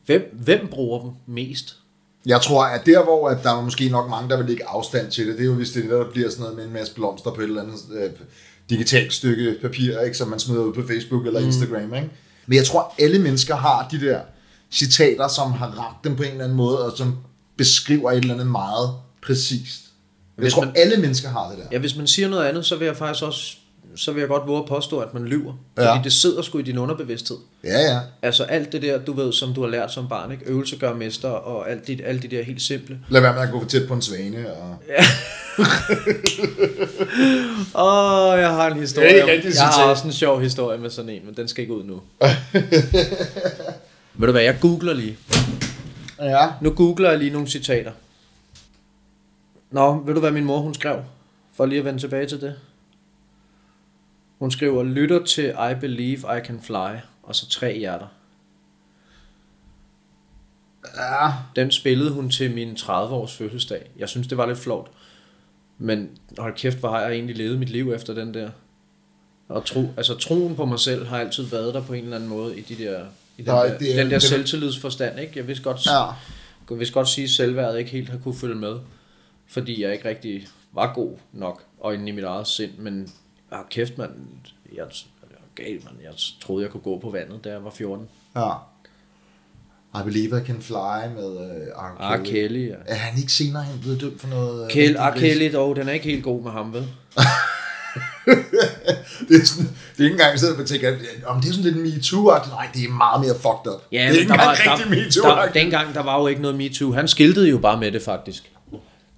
hvem, hvem bruger dem mest? Jeg tror, at der, hvor at der er måske nok mange, der vil lægge afstand til det, det er jo, hvis det er der bliver sådan noget med en masse blomster på et eller andet øh, digitalt stykke papir, ikke, som man smider ud på Facebook eller Instagram. Ikke? Men jeg tror, alle mennesker har de der citater, som har ramt dem på en eller anden måde, og som beskriver et eller andet meget præcist. Jeg Hvis tror, man- alle mennesker har det der. Ja, hvis man siger noget andet, så vil jeg faktisk også, så vil jeg godt våge at påstå, at man lyver. Fordi Ja. ja. det sidder sgu i din underbevidsthed. Ja, ja. Altså alt det der, du ved, som du har lært som barn, ikke? Øvelse gør mester, og alt det, alt det der helt simple. Lad være med at gå for tæt på en svane. Og... <laughs> Åh, oh, jeg har en historie. Er om- rigtig jeg har også en sjov historie med sådan en, men den skal ikke ud nu. <laughs> Ved du hvad, jeg googler lige. Ja. Nu googler jeg lige nogle citater. Nå, ved du hvad min mor hun skrev? For lige at vende tilbage til det. Hun skriver, lytter til I Believe I Can Fly, og så tre hjerter. Ja. Den spillede hun til min 30-års fødselsdag. Jeg synes, det var lidt flot. Men hold kæft, hvor har jeg egentlig levet mit liv efter den der. Og tro, altså troen på mig selv har altid været der på en eller anden måde i de der, i den Nej, der, det den der det selvtillidsforstand. Ikke? Jeg vidste godt, Ja. jeg vidste godt sige, at selvværdet ikke helt har kunne følge med. Fordi jeg ikke rigtig var god nok, og inde i mit eget sind. Men ah, kæft, mand, jeg, jeg er gal, man. Jeg troede, jeg kunne gå på vandet, da jeg var 14. ja. I Believe I Can Fly med uh, R. R. Kelly, ja. Er han ikke senere hen blevet dømt for noget? øh, Kel, rigtig R. gris? Kelly, dog, den er ikke helt god med ham, vel? <laughs> det er, sådan, det er ikke engang sådan, at man tænker, om det er sådan lidt MeToo-agtigt. Nej, det er meget mere fucked up. Ja, det er ikke der var, engang rigtig der, der, MeToo-agtigt. dengang der var jo ikke noget MeToo. Han skiltede jo bare med det, faktisk.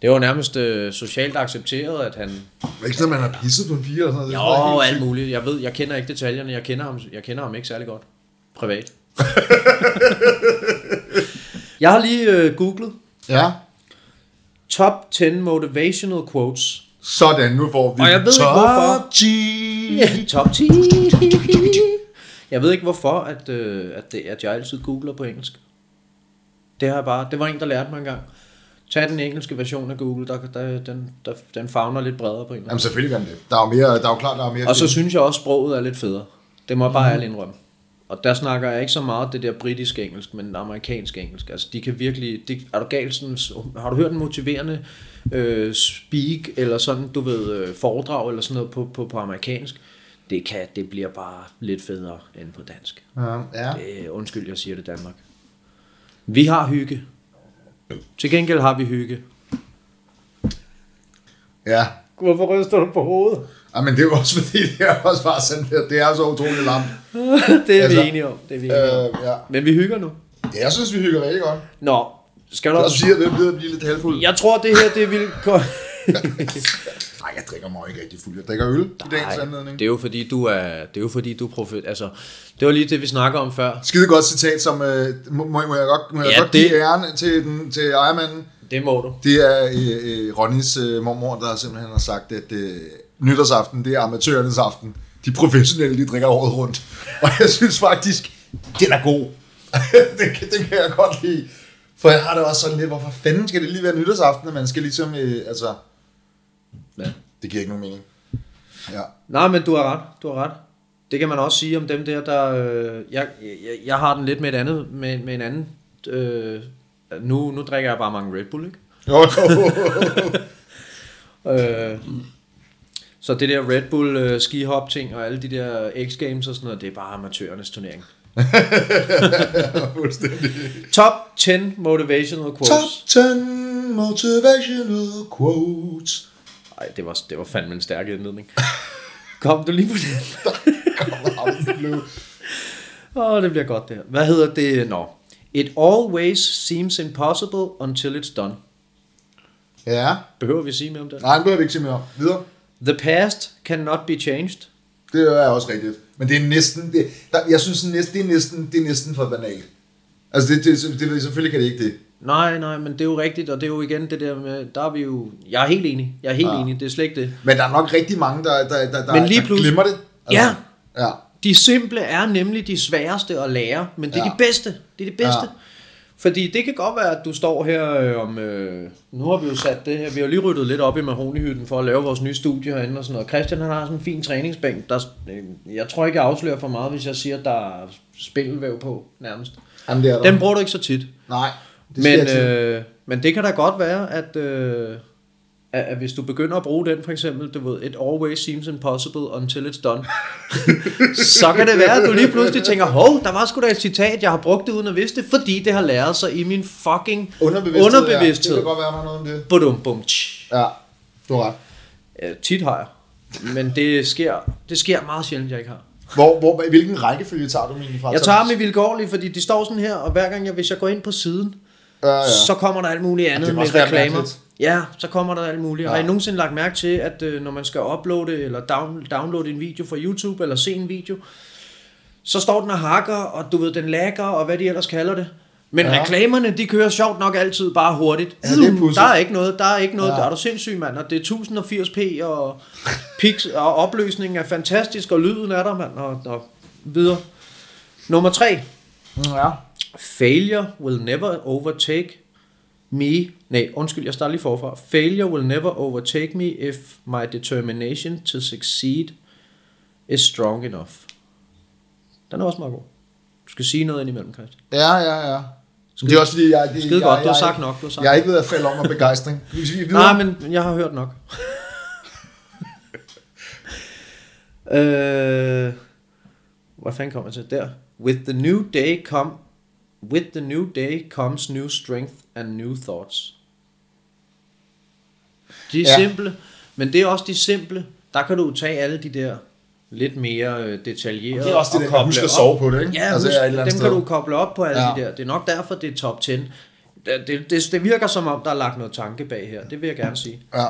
Det var nærmest øh, socialt accepteret, at han... Det ikke sådan, at man har pisset på en pige eller sådan noget. Det Jo, helt alt muligt. Jeg ved, jeg kender ikke detaljerne. Jeg kender ham, jeg kender ham ikke særlig godt. Privat. <laughs> jeg har lige øh, googlet sygt. Ja. top 10 motivational quotes. Sådan, nu får vi Og jeg ved ikke, top hvorfor. 10. Ja, top 10. <laughs> Jeg ved ikke hvorfor, at, øh, at, det, at jeg altid googler på engelsk. Det har jeg bare, det var en, der lærte mig engang. Tag den engelske version af Google, der, der, den, der, den fagner lidt bredere på en Jamen selvfølgelig kan det. Der er jo, mere, der er jo klart, der er mere Og så synes jeg også, at sproget er lidt federe. Det må jeg bare ærligt indrømme. Og der snakker jeg ikke så meget det der britiske engelsk, men amerikansk engelsk. Altså, de kan virkelig... De, er du galt sådan... Har du hørt en motiverende øh, speak, eller sådan, du ved, øh, foredrag, eller sådan noget på, på, på amerikansk? Det kan, det bliver bare lidt federe end på dansk. Ja, ja. Øh, undskyld, jeg siger det Danmark. Vi har hygge. Til gengæld har vi hygge. ja. Hvorfor ryster du på hovedet? Ja, men det er jo også fordi, det er også bare sådan der. Det er så utroligt langt. <laughs> det er Altså, vi enige om. Det er vi enige om. Øh, ja. Men vi hygger nu. ja. Jeg synes, vi hygger rigtig godt. Nå, skal du Og også... siger, det bliver blive lidt halvfuld. Jeg tror, det her, det vil... <laughs> <laughs> Nej, jeg drikker mig ikke rigtig fuld. Jeg drikker øl i dagens anledning. det er jo fordi, du er, det er jo fordi, du er profet. Altså, det var lige det, vi snakker om før. Skide godt citat, som øh, må, må, må jeg godt, må jeg Ja, godt det- give æren til, den, til ejermanden. Det må du. Det er øh, øh, Ronnys øh, mormor, der simpelthen har sagt, at øh, nytårsaften, det er amatørernes aften. De professionelle, de drikker året rundt. Og jeg synes faktisk, den er god. <laughs> det, kan, det kan jeg godt lide. For jeg har det også sådan lidt, hvorfor fanden skal det lige være nytårsaften, at man skal ligesom, øh, altså... Ja. Det giver ikke nogen mening. Ja. Nej, men du har ret. Du har ret. Det kan man også sige om dem der, der... Øh, jeg, jeg, jeg har den lidt med et andet, med, med en anden... Øh, nu, nu drikker jeg bare mange Red Bull, ikke? Jo, jo. <laughs> Øh, så det der Red Bull øh, skihop ting og alle de der X-Games og sådan noget, det er bare amatørernes turnering. <laughs> Fuldstændig. Top 10 motivational quotes. Top 10 motivational quotes. Ej, det var, det var fandme en stærk indledning. <laughs> Kom du lige på det? <laughs> Åh, oh, det bliver godt det her. Hvad hedder det? Nå. It always seems impossible until it's done. Ja. Behøver vi sige mere om det? Nej, det behøver vi ikke sige mere om. Videre. The past cannot be changed. Det er også rigtigt. Men det er næsten, det, der, jeg synes næsten, det er næsten, det er næsten for banalt. Altså det, det, det, det, selvfølgelig kan det ikke det. Nej, nej, men det er jo rigtigt, og det er jo igen det der med, der er vi jo, jeg er helt enig, jeg er helt Ja. enig, det er slet ikke det. Men der er nok rigtig mange, der, der, der, der, Men lige der glemmer det. Ja. Ja. De simple er nemlig de sværeste at lære, men det er Ja. de bedste, det er det bedste. Ja. Fordi det kan godt være, at du står her øh, om... Øh, nu har vi jo sat det her. Vi har lige ryddet lidt op i Mahonihytten for at lave vores nye studie herinde og sådan noget. Christian han har sådan en fin træningsbænk. Der, øh, jeg tror ikke, jeg afslører for meget, hvis jeg siger, at der er spindelvæv på nærmest. Jamen, det er der. Den bruger du ikke så tit. Nej, det Men, øh, men det kan da godt være, at, øh, at, at hvis du begynder at bruge den for eksempel, du ved, it always seems impossible until it's done, <laughs> så kan det være, at du lige pludselig tænker, hov, der var sgu da et citat, jeg har brugt det uden at vidste det, fordi det har læret sig i min fucking underbevidsthed. underbevidsthed. Ja. Det kan godt være, der er noget om det. Budum, bum. Ja, du har ret. Ja, tit har jeg. Men det sker, det sker meget sjældent, jeg ikke har. Hvor, hvor, hvilken rækkefølge tager du min fra? Jeg tager dem i vilkårlige, fordi de står sådan her, og hver gang jeg, hvis jeg går ind på siden, Ja, ja. så kommer der alt muligt andet det må med reklamer. mærkeligt. Ja, så kommer der alt muligt. Ja. Ja. Har I nogensinde lagt mærke til, at øh, når man skal uploade eller down, downloade en video fra YouTube, eller se en video, så står den og hakker, og du ved, den lagger, og hvad de ellers kalder det. Men ja. Ja. reklamerne, de kører sjovt nok altid bare hurtigt. Ja, det er pudsigt. der er ikke noget, der er ikke noget, ja. Ja. der er du sindssyg, mand. Og det er 1080p, og, pix, og opløsningen er fantastisk, og lyden er der, mand, og, og videre. Nummer tre. ja. Failure will never overtake me. Nej, undskyld, jeg starter lige forfra. Failure will never overtake me if my determination to succeed is strong enough. Den er også meget god. Du skal sige noget indimellem, Christian. Ja, ja, ja. Det er også fordi, jeg... Det, Skide jeg, godt, du har jeg, sagt jeg, nok, du har sagt Jeg er ikke ved at falde om af begejstring. Nej, men jeg har hørt nok. <laughs> øh, hvad fanden kommer jeg til? Der. With the new day come With the new day comes new strength and new thoughts. De er ja. Simple, men det er også de simple. Der kan du tage alle de der lidt mere øh, detaljerede. Det er også det, der, husker at op. sove på det, ikke? Ja, Altså, husk, et eller dem kan sted. du koble op på alle. Ja. de der. Det er nok derfor, det er top 10. Det, det, det, det virker som om, der er lagt noget tanke bag her. Det vil jeg gerne sige. Ja.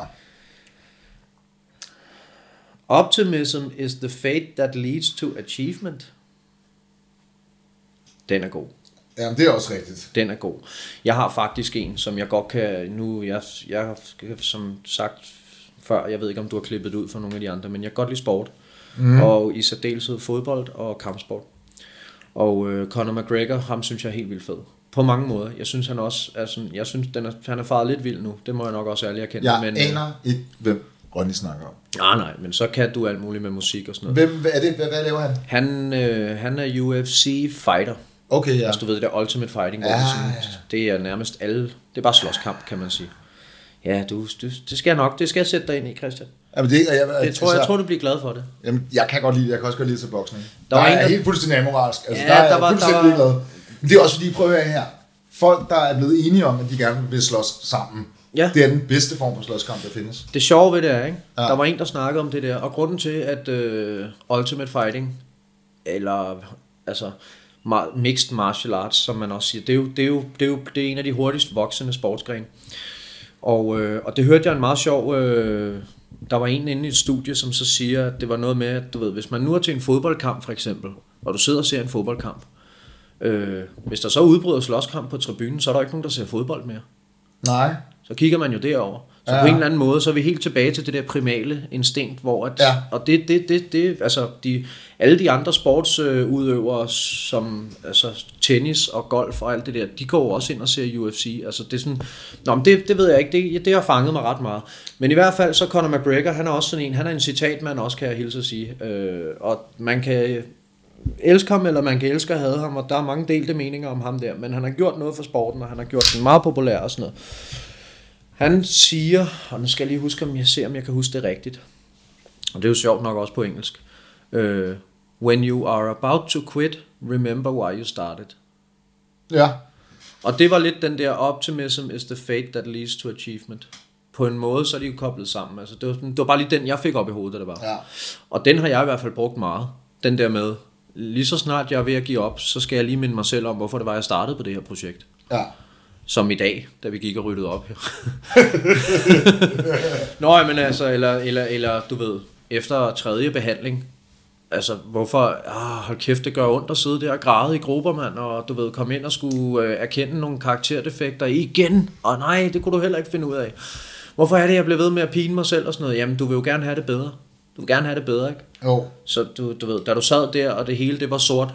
Optimism is the fate that leads to achievement. Den er god. Jamen, det er også rigtigt. Den er god. Jeg har faktisk en, som jeg godt kan... Nu, jeg, jeg som sagt før, jeg ved ikke, om du har klippet det ud for nogle af de andre, men jeg kan godt lide sport. Mm. Og i særdeleshed fodbold og kampsport. Og øh, Conor McGregor, ham synes jeg er helt vildt fed. På mange måder. Jeg synes, han også er sådan, jeg synes, den er, han er faret lidt vild nu. Det må jeg nok også ærligt erkende. Jeg men, men, aner ikke, hvem Ronny snakker om. Nej, nej, men så kan du alt muligt med musik og sådan noget. Hvem er det? Hvad, hvad laver han? Han, øh, han er UFC fighter. Okay, ja. Altså, du ved, det der Ultimate Fighting, hvor det, sådan, ja. det er nærmest alle... Det er bare slåskamp, kan man sige. Ja, du, du, det skal jeg nok, det skal jeg sætte dig ind i, Christian. Jamen, det, jeg, jeg, Det tror, jeg tror, du bliver glad for det. Jamen, jeg kan godt lide det. Jeg kan også godt lide til boksning. Der Der, der en, er der- helt fuldstændig amoralsk. Altså, Ja, der er der var- der fuldstændig var- ligeglad. Men det er også fordi, prøv at høre her. Folk, der er blevet enige om, at de gerne vil slås sammen. Ja. Det er den bedste form for slåskamp, der findes. Det sjove ved det er, ikke? Ja. Der var en, der snakkede om det der, og grunden til, at øh, Ultimate Fighting, eller altså Mixed Martial Arts, som man også siger, det er jo, det er jo, det er jo det er en af de hurtigst voksende sportsgrene. Og, øh, og det hørte jeg en meget sjov, øh, der var en inde i et studie, som så siger, at det var noget med, at du ved, hvis man nu er til en fodboldkamp for eksempel, og du sidder og ser en fodboldkamp, øh, hvis der så udbryder slåskamp på tribunen, så er der ikke nogen, der ser fodbold mere Nej. så kigger man jo derover. Så ja. På en eller anden måde, så er vi helt tilbage til det der primale instinkt, hvor at, Ja. og det, det, det, det, altså de, alle de andre sportsudøvere, som altså tennis og golf og alt det der, de går jo også ind og ser UFC. Altså det er sådan, nå, men det, det ved jeg ikke, det, det har fanget mig ret meget. Men i hvert fald så Conor McGregor, han er også sådan en, han er en citatmand også, kan jeg hilse at sige. Øh, og man kan elske ham, eller man kan elske at have ham, og der er mange delte meninger om ham der, men han har gjort noget for sporten, og han har gjort den meget populær og sådan noget. Han siger, og nu skal jeg lige huske, om jeg ser, om jeg kan huske det rigtigt. Og det er jo sjovt nok også på engelsk. Uh, When you are about to quit, remember why you started. Ja. Og det var lidt den der optimism is the fate that leads to achievement. På en måde, så er de jo koblet sammen. Altså, det, var, det var bare lige den, jeg fik op i hovedet, det var. Ja. Og den har jeg i hvert fald brugt meget. Den der med, lige så snart jeg er ved at give op, så skal jeg lige minde mig selv om, hvorfor det var, jeg startede på det her projekt. Ja. Som i dag, da vi gik og ryddede op her. <laughs> Nå, men altså, eller, eller, eller du ved, efter tredje behandling, altså hvorfor, ah, hold kæft, det gør ondt at sidde der og græde i grupper, mand, og du ved, komme ind og skulle øh, erkende nogle karakterdefekter igen, og nej, det kunne du heller ikke finde ud af. Hvorfor er det, jeg bliver ved med at pine mig selv og sådan noget? Jamen, du vil jo gerne have det bedre. Du vil gerne have det bedre, ikke? Jo. Så du, du ved, da du sad der, og det hele det var sort,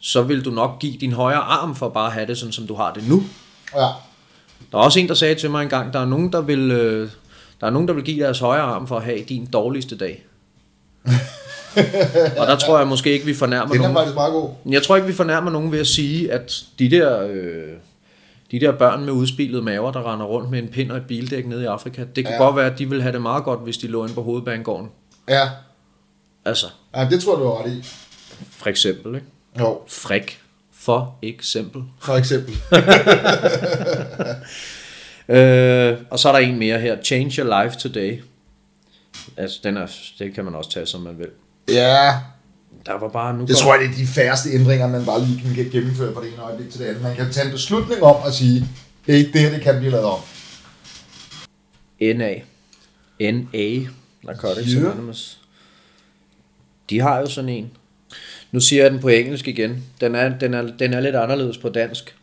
så vil du nok give din højre arm for bare at have det sådan, som du har det nu. Ja. Der er også en, der sagde til mig engang, der er nogen, der vil, øh, der er nogen, der vil give deres højre arm for at have din dårligste dag. <laughs> og der tror jeg måske ikke, vi fornærmer Den er nogen. faktisk meget god. Jeg tror ikke, vi fornærmer nogen ved at sige, at de der, øh, de der børn med udspilede maver, der render rundt med en pind og et bildæk nede i Afrika, det kan Ja. godt være, at de vil have det meget godt, hvis de lå inde på hovedbanegården. Ja. Altså, ja, det tror du har ret i. for eksempel, ikke? Jo, Frik. For eksempel. for eksempel. <laughs> Øh, og så er der en mere her. Change your life today. Altså, den er, det kan man også tage, som man vil. Ja, Der var bare nu... det tror jeg, det er de færreste ændringer, man bare lige kan gennemføre fra det ene øjeblik til det andet. Man kan tage en beslutning om at sige, hey, det her det kan blive lavet om. NA. NA. Narcotics Ja. Anonymous. De har jo sådan en. Nu siger jeg den på engelsk igen. Den er, den er, den er lidt anderledes på dansk.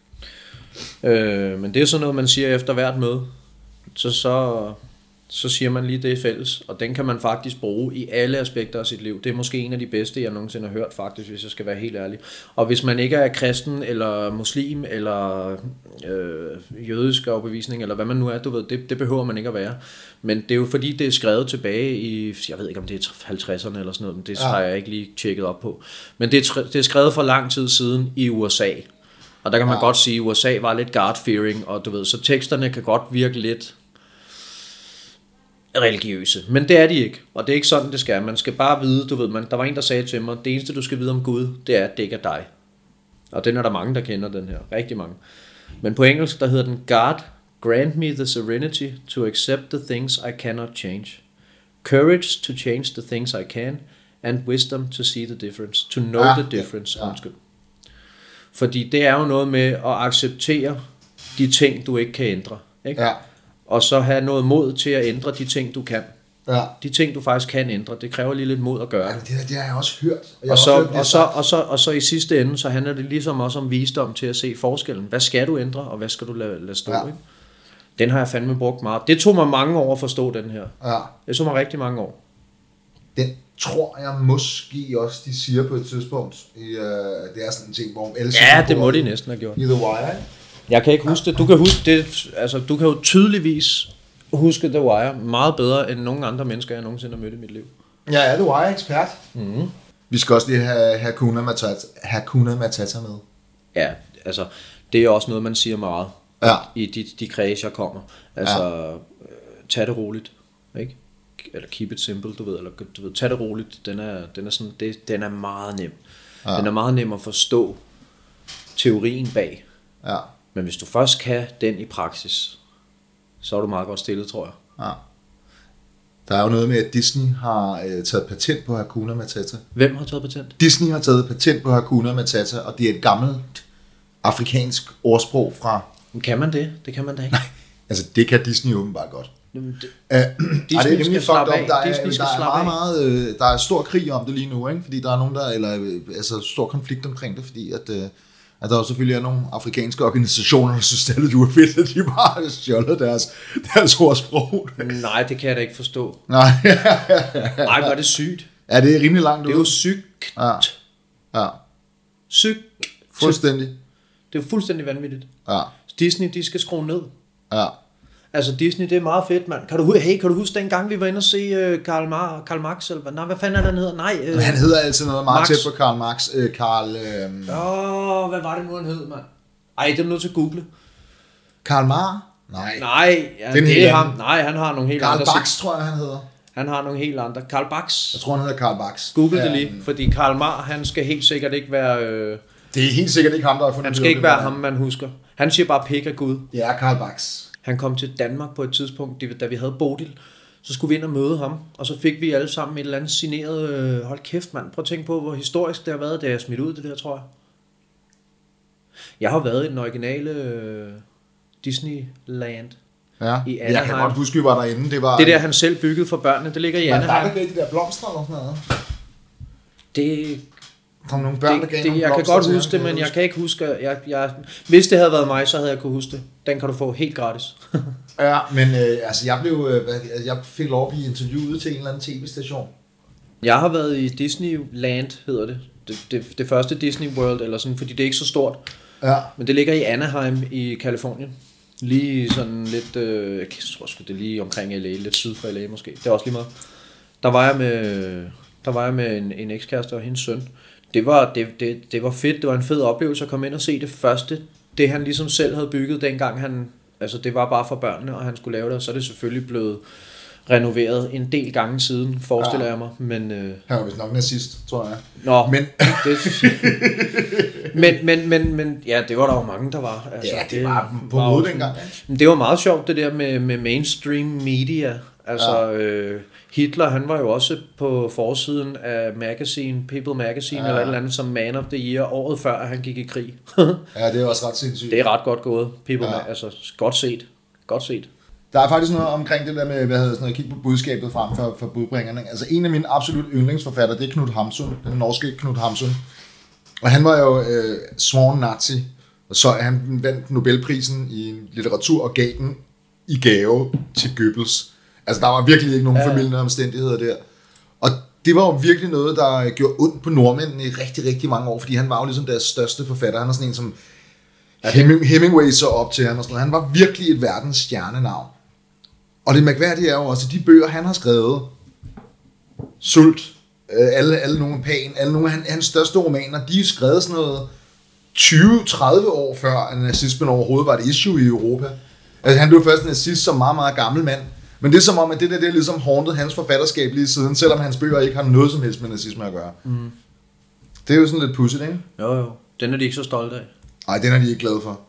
Øh, men det er sådan noget, man siger efter hvert møde. Så, så, så siger man lige det er fælles. Og den kan man faktisk bruge i alle aspekter af sit liv. Det er måske en af de bedste, jeg nogensinde har hørt faktisk, hvis jeg skal være helt ærlig. Og hvis man ikke er kristen, eller muslim, eller øh, jødisk overbevisning, eller hvad man nu er, du ved, det, det behøver man ikke at være. Men det er jo fordi, det er skrevet tilbage i, jeg ved ikke om det er 50'erne eller sådan noget, men det Ja. har jeg ikke lige tjekket op på. Men det er, det er skrevet for lang tid siden i USA. Og der kan man Ja. godt sige, at USA var lidt God-fearing, og du ved, så teksterne kan godt virke lidt religiøse. Men det er de ikke, og det er ikke sådan, det skal. Man skal bare vide, du ved, man, der var en, der sagde til mig, det eneste, du skal vide om Gud, det er, at det ikke er dig. Og den er der mange, der kender, den her. Rigtig mange. Men på engelsk, der hedder den, God, grant me the serenity to accept the things I cannot change. Courage to change the things I can, and wisdom to see the difference. To know Ja, the ja, difference. ja. Undskyld. Fordi det er jo noget med at acceptere de ting, du ikke kan ændre. Ikke? Ja, Og så have noget mod til at ændre de ting, du kan. ja. De ting, du faktisk kan ændre, det kræver lige lidt mod at gøre. ja det, det har jeg også hørt. Jeg har Og så, hørt, og, så, og, så, og så i sidste ende, så handler det ligesom også om visdom til at se forskellen. Hvad skal du ændre, og hvad skal du lade, lade stå? Ja. Ja. Ikke? Den har jeg fandme brugt meget. Det tog mig mange år at forstå den her. Ja. Det tog mig rigtig mange år. Den tror jeg måske også, de siger på et tidspunkt. I, øh, det er sådan en ting, hvor Elsie... Ja, hun det må de næsten have gjort. I The Wire? Jeg kan ikke huske det. Du kan huske det. Altså, du kan jo tydeligvis huske The Wire meget bedre end nogen andre mennesker, jeg nogensinde har mødt i mit liv. Jeg er The Wire-ekspert. Mm. Vi skal også lige have Hakuna Matata, Hakuna Matata med. Ja, altså, det er også noget, man siger meget Ja. i de, de kreds, jeg kommer. Altså, ja. tag det roligt, ikke? Eller keep it simple, du ved, eller du ved, tag det roligt. Den er, den er, sådan, det, den er meget nem. Ja. Den er meget nem at forstå teorien bag. Ja. Men hvis du først kan den i praksis, så er du meget godt stillet, tror jeg. ja. Der er jo noget med, at Disney har øh, taget patent på Hakuna Matata. Hvem har taget patent? Disney har taget patent på Hakuna Matata, og det er et gammelt afrikansk ordsprog fra... Men kan man det? Det kan man da ikke. Altså, det kan Disney åbenbart godt. Jamen, det, Uh, Disney ej, det er skal nemlig fucked up. Der er, der er meget, meget, øh, der er stor krig om det lige nu, ikke? fordi der er nogen, der, eller øh, altså stor konflikt omkring det, fordi at, øh, at der jo selvfølgelig er nogle afrikanske organisationer, der synes, det er lidt ufedt, at de bare har stjålet deres, deres ordsprog. nej, det kan jeg da ikke forstå. Nej, Nej, er det sygt. ja, det er rimelig langt Det er jo ud. sygt. Ja, ja, Sygt. fuldstændig. Det er jo fuldstændig vanvittigt. Ja, Disney, de skal skrue ned. ja. Altså Disney, det er meget fedt, mand. Kan du, hey, kan du huske dengang, vi var inde og se uh, Karl, Mar- Karl Marx? Eller, hvad- nej, hvad fanden er det, han hedder? Nej, uh, Han hedder altså noget meget Marx. tæt på Karl Marx. Øh, Karl, øh, Åh, hvad var det nu, han hed, mand? Ej, det er nødt til at google. Karl Mar? Nej. Nej, ja, Det er det er ham. Nej, han har nogle helt Karl andre. Bax, tror jeg, han hedder. Han har nogle helt andre. Karl Bax. Jeg tror, han hedder Karl Bax. Google det Ja, lige, fordi Karl Mar, han skal helt sikkert ikke være... Øh, Det er helt sikkert ikke ham, der har fundet han skal ikke det, være ham, man husker. Han siger bare pik af Gud. Det er Karl Bax. Han kom til Danmark på et tidspunkt, det- da vi havde Bodil. Så skulle vi ind og møde ham, og så fik vi alle sammen et eller andet signeret... Øh, hold kæft, mand. Prøv at tænke på, hvor historisk det har været, da jeg smidt ud det der, tror jeg. Jeg har været i den originale øh, Disneyland. Ja. I jeg kan Anaheim. godt huske, vi var derinde. Det var... Det der, han selv byggede for børnene, det ligger i Men der Anaheim. er der de der blomster eller sådan noget. Det, Der var nogle børn, der det, gav det, nogle jeg kan godt huske det, men jeg kan ikke huske... Jeg, jeg, hvis det havde været mig, så havde jeg kunne huske det. Den kan du få helt gratis. <laughs> Ja, men øh, altså, jeg, blev, øh, hvad- jeg fik lov at blive interviewet til en eller anden tv-station. Jeg har været i Disneyland, hedder det. det, det, det første Disney World, eller sådan, fordi det er ikke så stort. Ja. Men det ligger i Anaheim i Kalifornien. Lige sådan lidt, øh, jeg tror sgu det er lige omkring LA, lidt syd for LA måske. Det er også lige meget. Der var jeg med, der var jeg med en, en ekskæreste og hendes søn. Det var, det, det, det var fedt, det var en fed oplevelse at komme ind og se det første. Det han ligesom selv havde bygget dengang han, altså det var bare for børnene, og han skulle lave det, og så er det selvfølgelig blevet renoveret en del gange siden, forestiller Ja. jeg mig. Men, øh, Han var vist nok nazist, tror jeg. Nå, Men- det, men, men, men, men, ja, det var der jo mange, der var. Altså, Ja, det var på var mode jo dengang. Men det var meget sjovt, det der med, med mainstream media. Altså, ja. øh, Hitler, han var jo også på forsiden af Magazine, People Magazine, ja. eller et eller andet, som Man of the Year, året før, han gik i krig. <laughs> Ja, det er også ret sindssygt. det er ret godt gået. People, Ja. altså, godt set. Godt set. Der er faktisk noget omkring det der med, hvad hedder sådan noget, kigge på budskabet frem for, for budbringerne. Altså en af mine absolut yndlingsforfattere, det er Knud Hamsun, den norske Knud Hamsun. Og han var jo øh, sworn nazi, og så han vandt Nobelprisen i litteratur og gav den i gave til Goebbels. Altså der var virkelig ikke nogen ja. familiære omstændigheder der. Og det var jo virkelig noget, der gjorde ondt på nordmændene i rigtig, rigtig mange år, fordi han var jo ligesom deres største forfatter. Han er sådan en, som Heming, Hemingway så op til ham og sådan noget. Han var virkelig et verdens stjernenavn. Og det mærkværdige er jo også, at de bøger, han har skrevet, Sult, øh, alle, alle nogle pan, alle nogle af han, hans største romaner, de er skrevet sådan noget 20-30 år før, at nazismen overhovedet var et issue i Europa. Altså han blev først nazist som meget, meget gammel mand. Men det er som om, at det der det er ligesom haunted hans forfatterskab lige siden, selvom hans bøger ikke har noget som helst med nazisme at gøre. Mm. Det er jo sådan lidt pudsigt, ikke? Jo, jo. Den er de ikke så stolte af. Nej, den er de ikke glade for.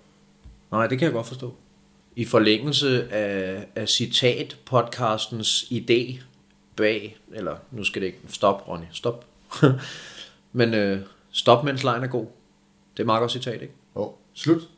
Nej, det kan jeg godt forstå. I forlængelse af, af citat-podcastens idé bag, eller nu skal det ikke, stop Ronny, stop. <laughs> Men øh, stop, mens lejen er god. Det er meget godt citat, ikke? Jo, slut.